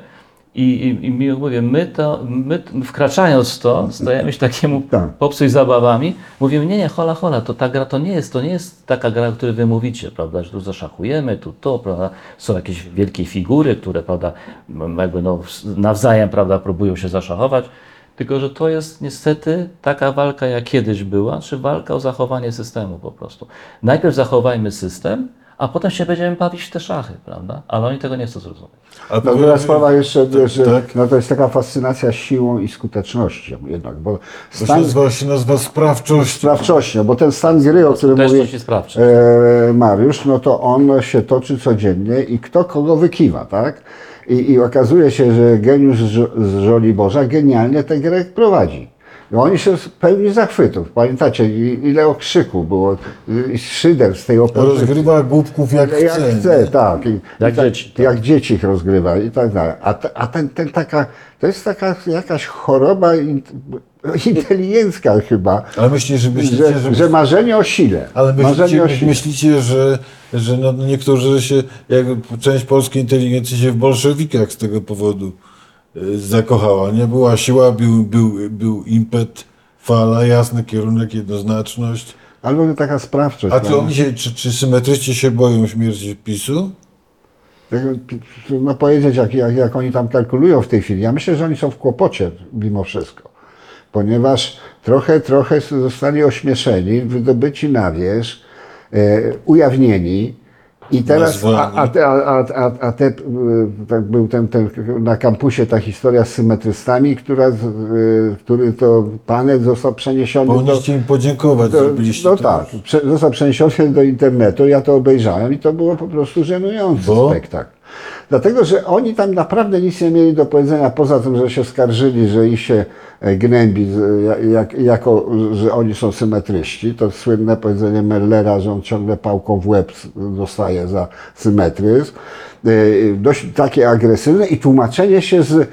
I, i, i mówię, my to, my wkraczając w to, stajemy się takiemu Tak. popsuj zabawami, mówimy, nie, nie, hola, hola, to ta gra to nie jest, to nie jest taka gra, o której wy mówicie, prawda, że tu zaszachujemy, tu to, prawda, są jakieś wielkie figury, które, prawda, jakby no, nawzajem, prawda, próbują się zaszachować, tylko, że to jest niestety taka walka, jak kiedyś była, czy walka o zachowanie systemu po prostu. Najpierw zachowajmy system, a potem się będziemy bawić w te szachy, prawda, ale oni tego nie chcą zrozumieć. A No, druga sprawa jeszcze, że tak. no, to jest taka fascynacja siłą i skutecznością jednak, bo To się stan nazywa, się nazywa sprawczość. sprawczością, bo ten stan gry, o którym mówi e, Mariusz, no to on się toczy codziennie i kto kogo wykiwa, tak? I, i okazuje się, że geniusz z Żo- z Żoliborza genialnie tę grę prowadzi. I oni się pełni zachwytów. Pamiętacie, ile okrzyku było, szyder z tej opozycji. Rozgrywa głupków jak, Jak chce. chce, tak. I, Jak i tak, dzieci, tak. Jak dzieci ich rozgrywa i tak dalej. A, a ten, ten taka, to jest taka jakaś choroba inteligencka chyba, Ale myślicie, że myślicie, że, że, że marzenie o sile. ale marzenie myślicie, o sile. myślicie że, że no, niektórzy się, jak część polskiej inteligencji się w bolszewikach z tego powodu y, zakochała. Nie była siła, był, był, był impet, fala, jasny kierunek, jednoznaczność. Albo taka sprawczość. A czy prawda? oni się, czy, czy symetryści się boją śmierci PiSu? Tego, No powiedzieć, jak, jak, jak oni tam kalkulują w tej chwili. Ja myślę, że oni są w kłopocie mimo wszystko. Ponieważ trochę, trochę zostali ośmieszeni, wydobyci na wierzch, e, ujawnieni. I teraz, a, a, te, a, a, a- te, e, tak był ten, ten, na kampusie ta historia z symetrystami, która, e, który to panel został przeniesiony do, Powinniście im podziękować, to, zrobiliście no to. tak, prze, został przeniesiony do internetu, ja to obejrzałem i to było po prostu żenujący Bo? spektakl. Dlatego, że oni tam naprawdę nic nie mieli do powiedzenia, poza tym, że się skarżyli, że ich się e, gnębi, ja- jak, jako, że oni są symetryści. To słynne powiedzenie Mellera, że on ciągle pałką w łeb dostaje za symetryzm. E, Dość takie agresywne i tłumaczenie się z, e,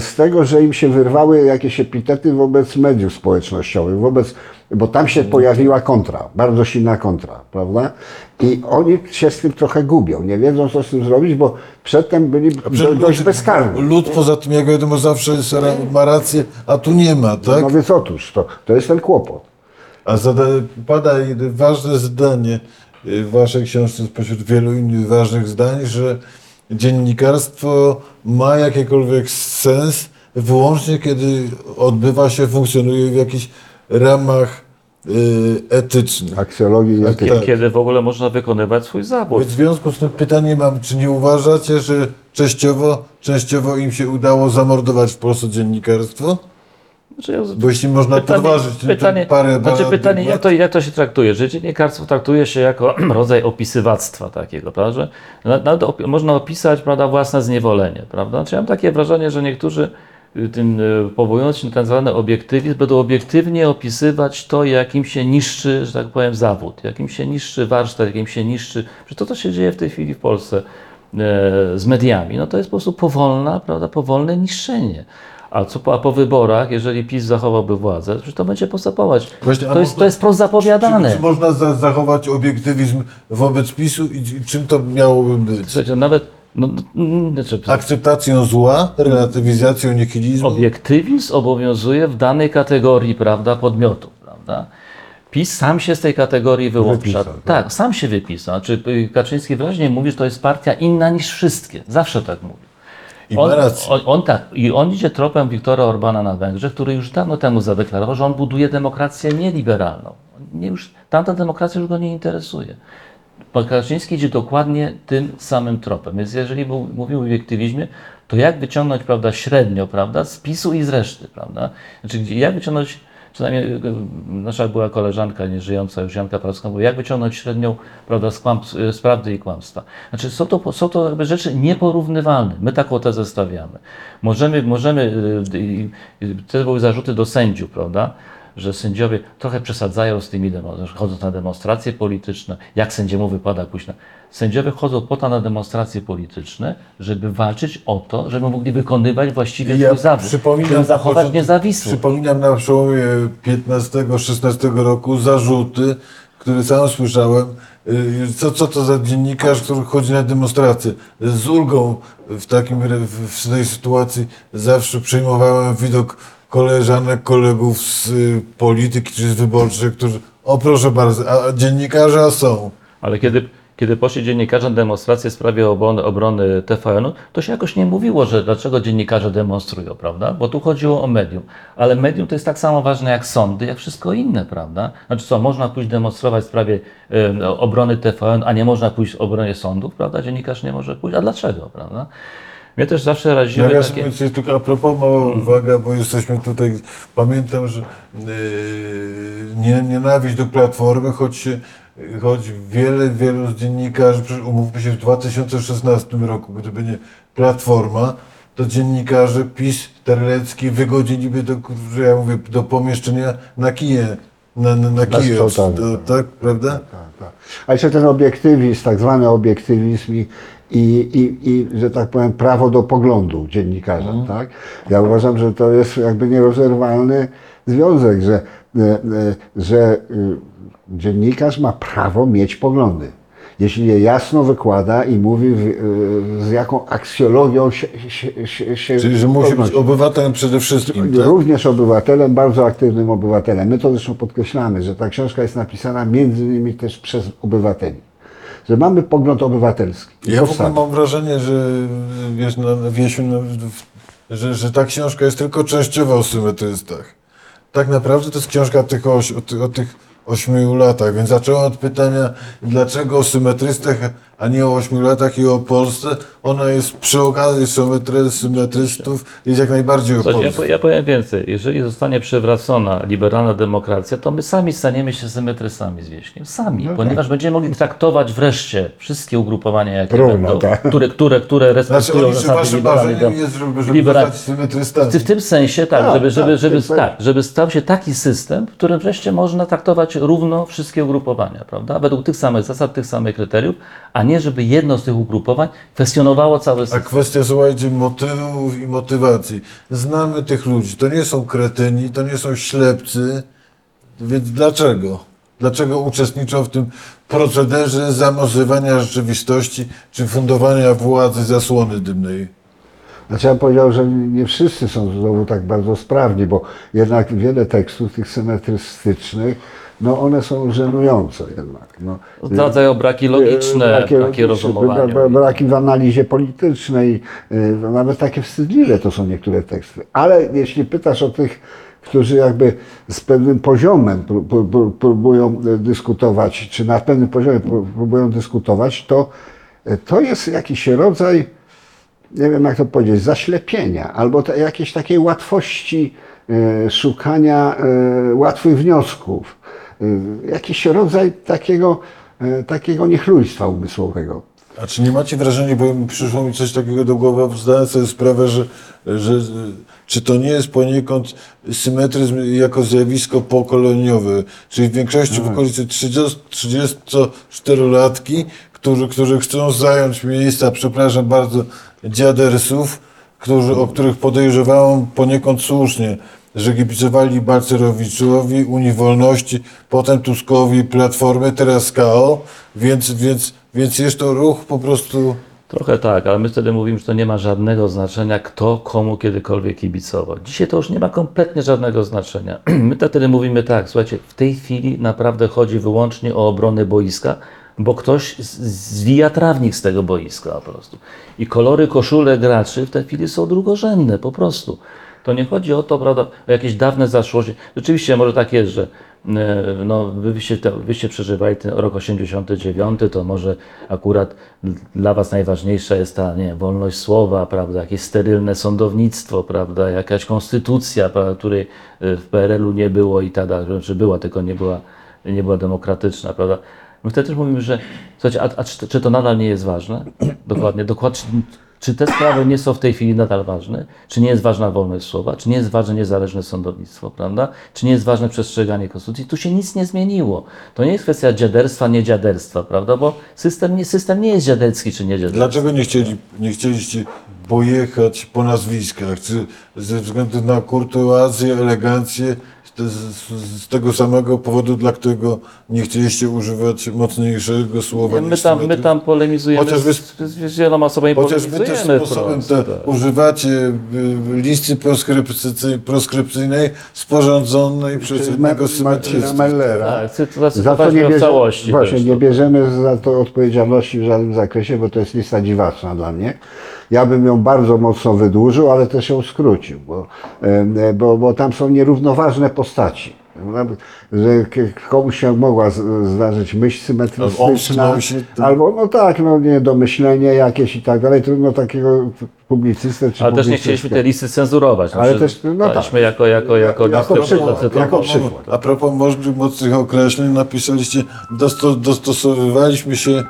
z tego, że im się wyrwały jakieś epitety wobec mediów społecznościowych, wobec, bo tam się pojawiła kontra, bardzo silna kontra, prawda? I oni się z tym trochę gubią, nie wiedzą co z tym zrobić, bo przedtem byli do, dość bezkarni. Lud poza tym, jak wiadomo, zawsze jest, ma rację, a tu nie ma, tak? No więc otóż, to, to jest ten kłopot. A zada, pada ważne zdanie w waszej książce spośród wielu innych ważnych zdań, że dziennikarstwo ma jakikolwiek sens wyłącznie kiedy odbywa się, funkcjonuje w jakichś ramach y, etycznych. Aksjologii Tak, tak. Kiedy w ogóle można wykonywać swój zawód. Więc w związku z tym pytanie mam, czy nie uważacie, że częściowo, częściowo im się udało zamordować w Polsce dziennikarstwo? Znaczy, Bo jeśli można podważyć pytanie, parę znaczy pytanie jak, to, jak to się traktuje? Że dziennikarstwo traktuje się jako rodzaj opisywactwa takiego, prawda? Że na- nawet można opisać prawda, własne zniewolenie. Prawda? Znaczy, ja mam takie wrażenie, że niektórzy y, tym, y, powołując się na ten zwany obiektywizm, będą obiektywnie opisywać to, jak im się niszczy, że tak powiem, zawód, jak im się niszczy warsztat, jak im się niszczy. Że to, co się dzieje w tej chwili w Polsce e, z mediami, no to jest po prostu powolna, prawda, powolne niszczenie. A co po, a po wyborach, jeżeli PiS zachowałby władzę, to to będzie postępować. Właśnie, to, jest, to jest wprost zapowiadane. Czy, czy można za, zachować obiektywizm wobec PiSu i, i czym to miałoby być? Słuchajcie, nawet no, znaczy, Akceptacją zła, relatywizacją nihilizmu? obiektywizm obowiązuje w danej kategorii prawda, podmiotów. Prawda? PiS sam się z tej kategorii wyłącza. Wypisał, tak, sam się wypisał. Znaczy, y, Kaczyński wyraźnie mówi, że to jest partia inna niż wszystkie. Zawsze tak mówi. I On, on, on tak, i on idzie tropem Wiktora Orbana na Węgrzech, który już dawno temu zadeklarował, że on buduje demokrację nieliberalną. Nie już, tamta demokracja już go nie interesuje. Pan Kaczyński idzie dokładnie tym samym tropem. Więc jeżeli był, mówił o obiektywizmie, to jak wyciągnąć prawda, średnio prawda, z PiSu i z reszty? Prawda? Znaczy, jak wyciągnąć, przynajmniej e, nasza była koleżanka nieżyjąca już Janka mówi, jak wyciągnąć średnią prawda, z, kłamstw, z prawdy i kłamstwa. Znaczy, są to, są to jakby rzeczy nieporównywalne. My taką tezę stawiamy. Możemy, możemy te były zarzuty do sędziów, prawda? Że sędziowie trochę przesadzają z tymi demonstracjami, chodzą na demonstracje polityczne, jak sędziemu wypada na... Sędziowie chodzą po to na demonstracje polityczne, żeby walczyć o to, żeby mogli wykonywać właściwie swój zawód, żeby zachować początku- niezawisłość. Przypominam na przełomie 15-16 roku zarzuty, które sam słyszałem, y, co, co to za dziennikarz, który chodzi na demonstracje. Z ulgą w, takim, w, w tej sytuacji zawsze przyjmowałem widok koleżanek, kolegów z y, polityki czy z wyborczej, którzy, o proszę bardzo, a dziennikarze są. Ale kiedy, kiedy poszli dziennikarze na demonstrację w sprawie obrony, obrony TVN-u, to się jakoś nie mówiło, że dlaczego dziennikarze demonstrują, prawda? Bo tu chodziło o medium. Ale medium to jest tak samo ważne jak sądy, jak wszystko inne, prawda? Znaczy co, można pójść demonstrować w sprawie e, obrony TVN, a nie można pójść w obronie sądów, prawda? Dziennikarz nie może pójść. A dlaczego, prawda? Mnie też zawsze raziły Nawiasem takie... mówiąc, jest tylko a propos, mała uwaga, bo jesteśmy tutaj, pamiętam, że yy, nie, nienawiść do Platformy, choć, się- choć wiele, wielu z dziennikarzy, umówmy się, w 2016 roku, gdyby nie Platforma, to dziennikarze PiS, Terlecki wygodziliby do, że ja mówię, do pomieszczenia na kije, na, na, na kije, to, tak, prawda? Tak, tak. A jeszcze ten obiektywizm, tak zwany obiektywizm i, i, i, i że tak powiem, prawo do poglądu dziennikarza, tak? Ja uważam, że to jest jakby nierozerwalny związek, że, e, e, że y, dziennikarz ma prawo mieć poglądy. Jeśli je jasno wykłada i mówi, y, z jaką aksjologią się, się, się, się Czyli, że musi być obywatelem przede wszystkim, tak? Również obywatelem, bardzo aktywnym obywatelem. My to zresztą podkreślamy, że ta książka jest napisana między innymi też przez obywateli. Że mamy pogląd obywatelski. Ja w ogóle mam wrażenie, że wiesz, na, na Wiesiu, na, że, że ta książka jest tylko częściowo o symetrystach. Tak naprawdę to jest książka o o tych ośmiu latach, więc zacząłem od pytania, dlaczego o symetrystach, a nie o ośmiu latach i o Polsce. Ona jest przy okazji symetry, symetrystów, jest jak najbardziej o Słuchajcie, ja, Polsce. po- ja powiem więcej. Jeżeli zostanie przywracona liberalna demokracja, to my sami staniemy się symetrysami z wieśniem. Sami, No ponieważ będziemy mogli traktować wreszcie wszystkie ugrupowania, jakie Równo, będą, tak. które, które, które Znaczy, respektują że zasady liberalnej jest, żeby, żeby liberal- symetrystami. w tym sensie tak, Tak, żeby, żeby, tak, żeby, tak. tak, żeby stał się taki system, w którym wreszcie można traktować równo wszystkie ugrupowania, prawda? Według tych samych zasad, tych samych kryteriów, a nie żeby jedno z tych ugrupowań kwestionowało cały A system. kwestia, słuchajcie, motywów i motywacji. Znamy tych ludzi. To nie są kretyni, to nie są ślepcy. Więc dlaczego? Dlaczego uczestniczą w tym procederze zamazywania rzeczywistości czy fundowania władzy zasłony dymnej? Znaczy ja bym powiedział, że nie wszyscy są znowu tak bardzo sprawni, bo jednak wiele tekstów tych symetrystycznych, no one są żenujące jednak. No. Zdradzają braki logiczne, braki logiczne, rozumowania. bra- Braki w analizie politycznej, no nawet takie wstydliwe to są niektóre teksty. Ale jeśli pytasz o tych, którzy jakby z pewnym poziomem pró- pró- pró- próbują y, dyskutować, czy na pewnym poziomie pró- próbują dyskutować, to to jest jakiś rodzaj, nie wiem jak to powiedzieć, zaślepienia albo jakiejś takiej łatwości szukania łatwych wniosków. Y, jakiś rodzaj takiego, y, takiego niechlujstwa umysłowego. A czy nie macie wrażenia, bo przyszło mi coś takiego do głowy, zdałem sobie sprawę, że, że czy to nie jest poniekąd symetryzm jako zjawisko pokoleniowe, czyli w większości w okolicy 30 34-latki, którzy, którzy chcą zająć miejsca, przepraszam bardzo, dziadersów, którzy, o których podejrzewałem poniekąd słusznie, że kibicowali Balcerowiczowi, Unii Wolności, potem Tuskowi, Platformy, teraz KO, więc, więc, więc jest to ruch po prostu... Trochę tak, ale my wtedy mówimy, że to nie ma żadnego znaczenia, kto komu kiedykolwiek kibicował. Dzisiaj to już nie ma kompletnie żadnego znaczenia. My wtedy mówimy tak, słuchajcie, w tej chwili naprawdę chodzi wyłącznie o obronę boiska, bo ktoś zwija trawnik z tego boiska po prostu. I kolory koszulek graczy w tej chwili są drugorzędne po prostu. To nie chodzi o to, prawda, o jakieś dawne zaszłości. Rzeczywiście może tak jest, że e, no, wy- wyście, wyście przeżywali ten rok 89, to może akurat dla Was najważniejsza jest ta nie, wolność słowa, prawda, jakieś sterylne sądownictwo, prawda, jakaś konstytucja, prawda, której e, w PRL-u nie było i dalej, czy była, tylko nie była, nie była demokratyczna, prawda. My wtedy też mówimy, że słuchajcie, a, a czy, czy to nadal nie jest ważne? Dokładnie, dokładnie. Czy, te sprawy nie są w tej chwili nadal ważne? Czy nie jest ważna wolność słowa? Czy nie jest ważne niezależne sądownictwo, prawda? Czy nie jest ważne przestrzeganie konstytucji? Tu się nic nie zmieniło. To nie jest kwestia dziaderstwa, nie dziaderstwa, prawda? Bo system nie, system nie jest dziaderski czy nie dziaderski. Dlaczego nie, chcieli, nie chcieliście pojechać po nazwiskach? Ze względu na kurtuazję, elegancję, z, tego samego powodu, dla którego nie chcieliście używać mocniejszego słowa My niż tam, my tam polemizujemy Chociaż wy- z, z, wieloma osobami, Chociaż wy też polemizujemy sposobem te tak. używacie y, listy proskrypcyjnej, proskrypcyjnej sporządzonej przez jednego Ma- Marcina. Mellera. Tak, Za to nie w bierze, całości. właśnie, nie to- bierzemy za to odpowiedzialności w żadnym zakresie, bo to jest lista dziwaczna dla mnie. Ja bym ją bardzo mocno wydłużył, ale też ją skrócił, bo, em, bo, bo tam są nierównoważne postaci. Że komuś się mogła zdarzyć myśl to- albo no tak, no nie, domyślenie jakieś i tak dalej. Trudno takiego publicystę czy Ale też nie chcieliśmy tej listy cenzurować. Ale Znaczy, też, no tak. jako, jako, jako, Jako listę przykład, jako przykład. A propos możliwych mocnych określeń, napisaliście, dosto, dostosowywaliśmy się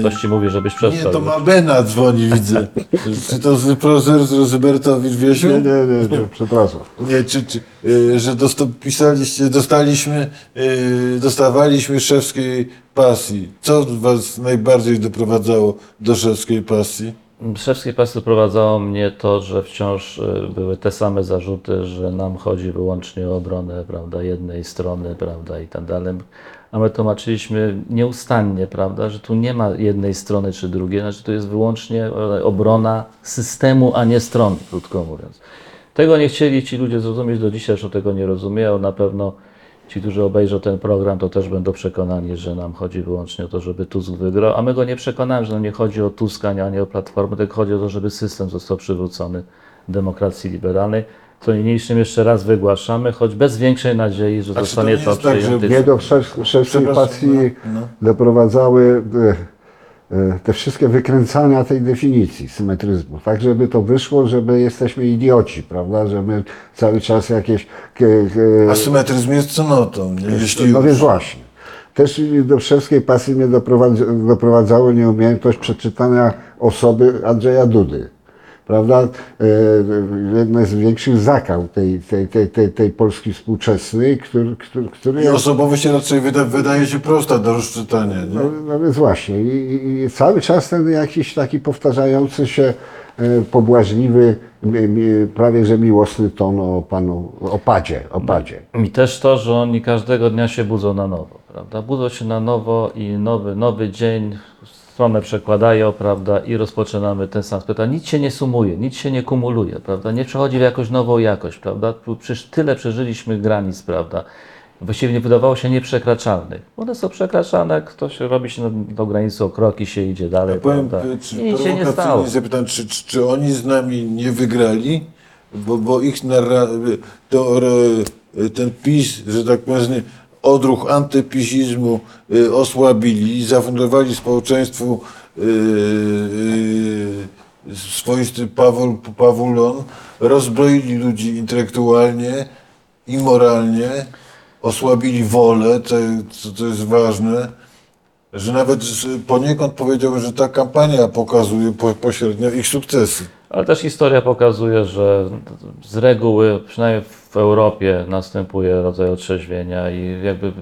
Ktoś ci mówi, żebyś nie, przestał. to Mabena dzwoni, widzę. Czy to z- profesor Rozybertowicz Wiesiu? Nie, nie, nie, nie, przepraszam. Nie, czy, czy y, że dosta, pisaliście, dostaliśmy, y, dostawaliśmy szewskiej pasji. Co was najbardziej doprowadzało do szewskiej pasji? Szewskiej pasy prowadzało mnie to, że wciąż były te same zarzuty, że nam chodzi wyłącznie o obronę prawda, jednej strony prawda, i tak dalej. A my tłumaczyliśmy nieustannie, prawda, że tu nie ma jednej strony czy drugiej, znaczy to jest wyłącznie e, obrona systemu, a nie strony, krótko mówiąc. Tego nie chcieli ci ludzie zrozumieć, do dzisiaj jeszcze tego nie rozumieją. Na pewno ci, którzy obejrzą ten program, to też będą przekonani, że nam chodzi wyłącznie o to, żeby Tusk wygrał, a my go nie przekonamy, że nam nie chodzi o Tuska, nie- a nie o Platformę, tylko chodzi o to, żeby system został przywrócony demokracji liberalnej, co niniejszym jeszcze raz wygłaszamy, choć bez większej nadziei, że to zostanie nie to jest tak, przyjęte. Mnie do szef- szewskiej Przepraszam, pasji no, no. doprowadzały e, e, te wszystkie wykręcania tej definicji symetryzmu, tak żeby to wyszło, że jesteśmy idioci, prawda, że my cały czas jakieś... K, Asymetryzm jest cnotą, nie? Jeśli no więc właśnie. Też do szewskiej pasji mnie doprowadza- doprowadzało nieumiejętność przeczytania osoby Andrzeja Dudy. Prawda? E, Jedno z większych zakał tej, tej, tej, tej, tej Polski współczesnej, który, który, który I osobowość raczej wyda, wydaje się prosta do rozczytania, nie? no, no więc właśnie. I, i, cały czas ten jakiś taki powtarzający się e, pobłażliwy, mi, mi, prawie że miłosny ton o panu, o padzie, o padzie. I też to, że oni każdego dnia się budzą na nowo, prawda? Budzą się na nowo i nowy, nowy dzień, stronę przekładają, prawda? I rozpoczynamy ten sam pytanie. Nic się nie sumuje, nic się nie kumuluje, prawda? Nie przechodzi w jakąś nową jakość, prawda? Przecież tyle przeżyliśmy granic, prawda? Właściwie nie wydawało się nieprzekraczalnych. One są przekraczane, ktoś robi się na tą granicę o kroki, się idzie dalej, Powiem, prawda? czy I nic się nie stało. zapytam, czy, czy, czy oni z nami nie wygrali, bo, bo ich narra... to, ten PiS, że tak powiem, odruch antypisizmu y, osłabili zafundowali społeczeństwu y, y, swoisty Pawul, pawulon, rozbroili ludzi intelektualnie i moralnie, osłabili wolę, co jest ważne, że nawet poniekąd powiedziałbym, że ta kampania pokazuje po, pośrednio ich sukcesy. Ale też historia pokazuje, że z reguły, przynajmniej w Europie, następuje rodzaj otrzeźwienia i jakby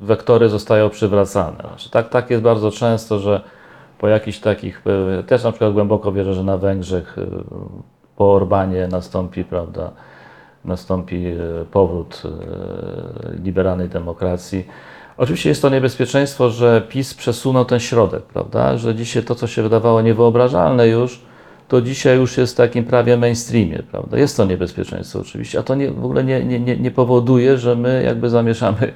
wektory zostają przywracane. Znaczy, tak, tak jest bardzo często, że po jakichś takich, e, też na przykład głęboko wierzę, że na Węgrzech e, po Orbanie nastąpi, prawda, nastąpi e, powrót liberalnej demokracji. Oczywiście jest to niebezpieczeństwo, że PiS przesunął ten środek, prawda? Że dzisiaj to, co się wydawało niewyobrażalne już, to dzisiaj już jest w takim prawie mainstreamie, prawda? Jest to niebezpieczeństwo oczywiście, a to nie, w ogóle nie, nie, nie, powoduje, że my jakby zamierzamy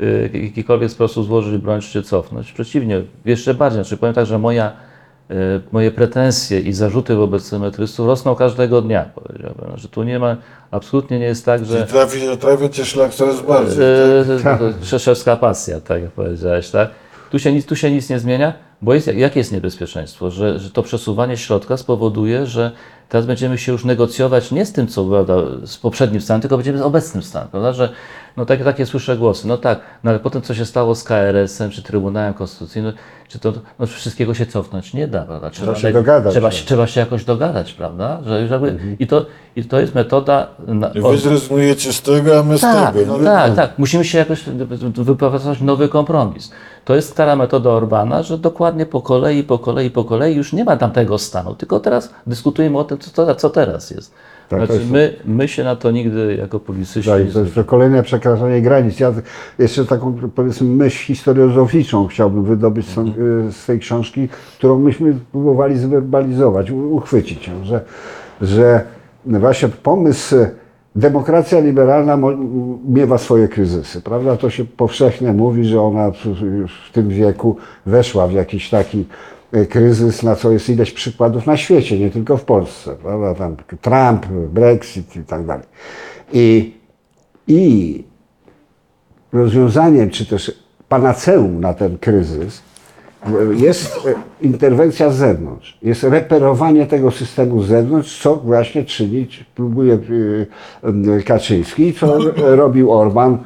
y, w jakikolwiek sposób złożyć broń czy się cofnąć. Przeciwnie, jeszcze bardziej. Znaczy powiem tak, że moja, y, moje pretensje i zarzuty wobec symetrystów rosną każdego dnia, powiedziałbym. Że tu nie ma, absolutnie nie jest tak, że... Trafi, trafia cię szlak coraz bardziej. tak? Yy, Rzeszewska pasja, tak jak powiedziałeś, tak? Tu się, nic, tu się nic nie zmienia, bo jest, jakie jest niebezpieczeństwo? Że, że to przesuwanie środka spowoduje, że teraz będziemy się już negocjować nie z tym, co prawda, z poprzednim stanem, tylko będziemy z obecnym stanem, prawda? Że no takie, takie słyszę głosy, no tak, no ale potem co się stało z KRS-em czy Trybunałem Konstytucyjnym, czy to no, wszystkiego się cofnąć nie da, prawda? Trzeba, się dogadać, Trzeba, tak. się, trzeba się jakoś dogadać, prawda? Że, już jakby, i, to, I to jest metoda... Na, Wy zrezygnujecie z tego, a my z tak, tego. nie? tak, tak. Musimy się jakoś wypracować nowy kompromis. To jest stara metoda Orbana, że dokładnie po kolei, po kolei, po kolei już nie ma tamtego stanu, tylko teraz dyskutujemy o tym, co, co teraz jest. Tak, znaczy, jest- my, my się na to nigdy jako publicyści Tak, nie to jest to kolejne przekraczanie granic. Ja jeszcze taką, powiedzmy, myśl historiozoficzną chciałbym wydobyć z, tą- z tej książki, którą myśmy próbowali zwerbalizować, uchwycić ją, że, że właśnie pomysł, demokracja liberalna miewa swoje kryzysy, prawda? To się powszechnie mówi, że ona w- już w tym wieku weszła w jakiś taki kryzys, na co jest ileś przykładów na świecie, nie tylko w Polsce, prawda? Tam Trump, Brexit i tak dalej. I, i rozwiązaniem, czy też panaceum na ten kryzys e, jest e, interwencja z zewnątrz. Jest reperowanie tego systemu z zewnątrz, co właśnie czynić próbuje Kaczyński, co robił Orban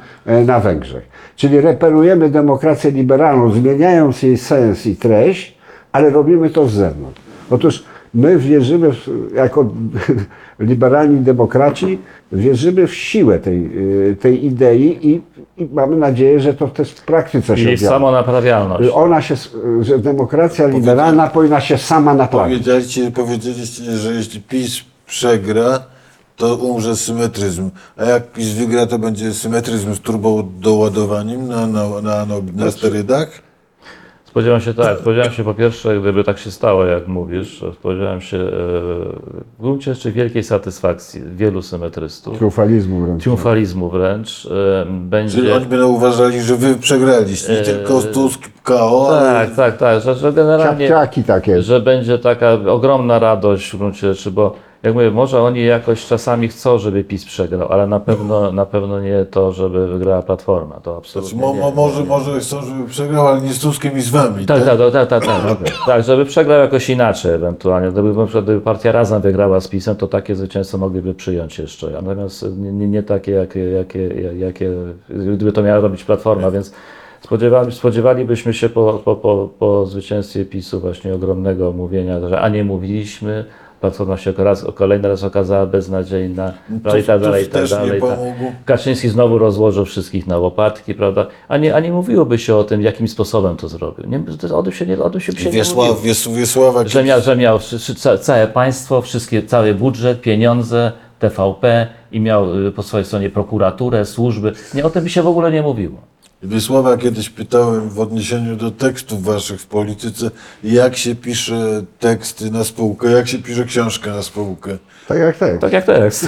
na Węgrzech. Czyli reperujemy demokrację liberalną, zmieniając jej sens i treść, ale robimy to z zewnątrz. Otóż my wierzymy, w, jako liberalni demokraci, wierzymy w siłę tej, y, tej idei i, i mamy nadzieję, że to też w praktyce się Czyli objawi. samonaprawialność. Ona się, że demokracja liberalna powinna się sama naprawić. Powiedzieliście, powiedzieliście, że jeśli PiS przegra, to umrze symetryzm. A jak PiS wygra, to będzie symetryzm z turbodoładowaniem na, na, na, na, na sterydach? Spodziewam się tak, spodziewam się po pierwsze, gdyby tak się stało, jak mówisz, spodziewałem się e, w gruncie rzeczy wielkiej satysfakcji wielu symetrystów, Triumfalizmu wręcz. triumfalizmu wręcz. e, Będzie... Czyli oni będą uważali, że wy przegraliście. Nie tylko Tusk, KO, ale Tak, tak, tak, że, że generalnie, Ciapciaki takie. że będzie taka ogromna radość w gruncie rzeczy, bo jak mówię, może oni jakoś czasami chcą, żeby PiS przegrał, ale na pewno, na pewno nie to, żeby wygrała Platforma, to Znaczy, absolutnie mo, nie. mo, może, może chcą, żeby przegrał, ale nie z Tuskiem i z wami. Tak, tak, tak, tak, tak, tak, tak, żeby przegrał jakoś inaczej ewentualnie. Gdyby, na przykład, gdyby partia razem wygrała z PiSem, to takie zwycięstwo mogliby przyjąć jeszcze. Natomiast nie, nie, nie takie, jakie, jakie, jakie, gdyby to miała robić Platforma, więc spodziewali, spodziewalibyśmy się po, po, po, po zwycięstwie PiSu właśnie ogromnego mówienia, że a nie mówiliśmy, Platforma się raz, kolejny raz okazała beznadziejna, no i tak dalej, i tak dalej. tak. Kaczyński znowu rozłożył wszystkich na łopatki, prawda? A nie, a nie mówiłoby się o tym, jakim sposobem to zrobił. Nie, to, o tym się nie, o tym się, się nie Wiesław, mówiło. Wies, Wiesława Że miał, że miał całe państwo, wszystkie, cały budżet, pieniądze, TVP i miał y, po swojej stronie prokuraturę, służby. Nie, o tym by się w ogóle nie mówiło. Wiesława kiedyś pytałem w odniesieniu do tekstów waszych w polityce, jak się pisze teksty na spółkę, jak się pisze książkę na spółkę. Tak jak tak. Tak jak teraz.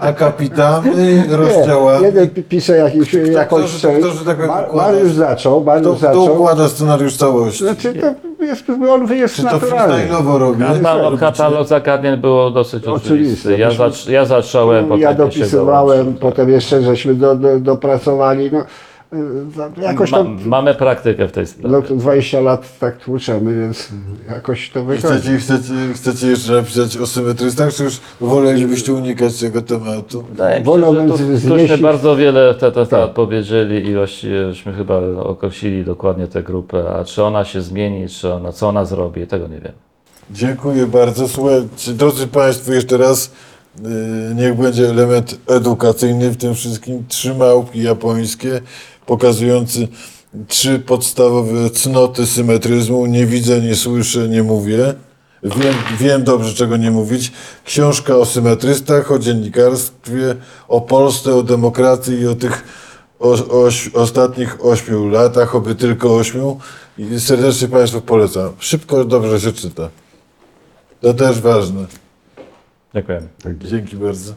A kapitany, rozdziałami. Jeden pi- pisze jakiś, jakąś że- część. kto, że tak powiem, Ma- układa? Mariusz zaczął, Kto, Mariusz kto zaczął. układa scenariusz całości? Znaczy to jest, on jest Czy to naturalny. freestyle'owo robi? Katalog, katalog zagadnień było dosyć Oczywiste. oczywisty. Ja, zac, ja zacząłem, Ja potem się dopisywałem, potem jeszcze żeśmy do, do, dopracowali. No, y, jakoś Ma, to, mamy praktykę w tej sprawie. no, to 20 lat tak tłuczemy, więc jakoś to wychodzi. Chcecie, chcecie, chcecie jeszcze napisać o symetrystach, czy już wolelibyście unikać tego tematu? Wydaje mi się, Wolałbym że tu, z- tuśmy znieść- bardzo wiele te, te, te Tak. powiedzieli i właściwie żeśmy chyba określili dokładnie tę grupę, a czy ona się zmieni, czy ona, co ona zrobi, tego nie wiem. Dziękuję bardzo. Słuchajcie, drodzy Państwo, jeszcze raz yy, niech będzie element edukacyjny w tym wszystkim. Trzy małpki japońskie pokazujący trzy podstawowe cnoty symetryzmu. Nie widzę, nie słyszę, nie mówię. Wiem, wiem dobrze, czego nie mówić. Książka o symetrystach, o dziennikarstwie, o Polsce, o demokracji i o tych o, oś, ostatnich ośmiu latach, oby tylko ośmiu. I serdecznie Państwu polecam. Szybko, dobrze się czyta. To też ważne. Dziękujemy. Dzięki bardzo.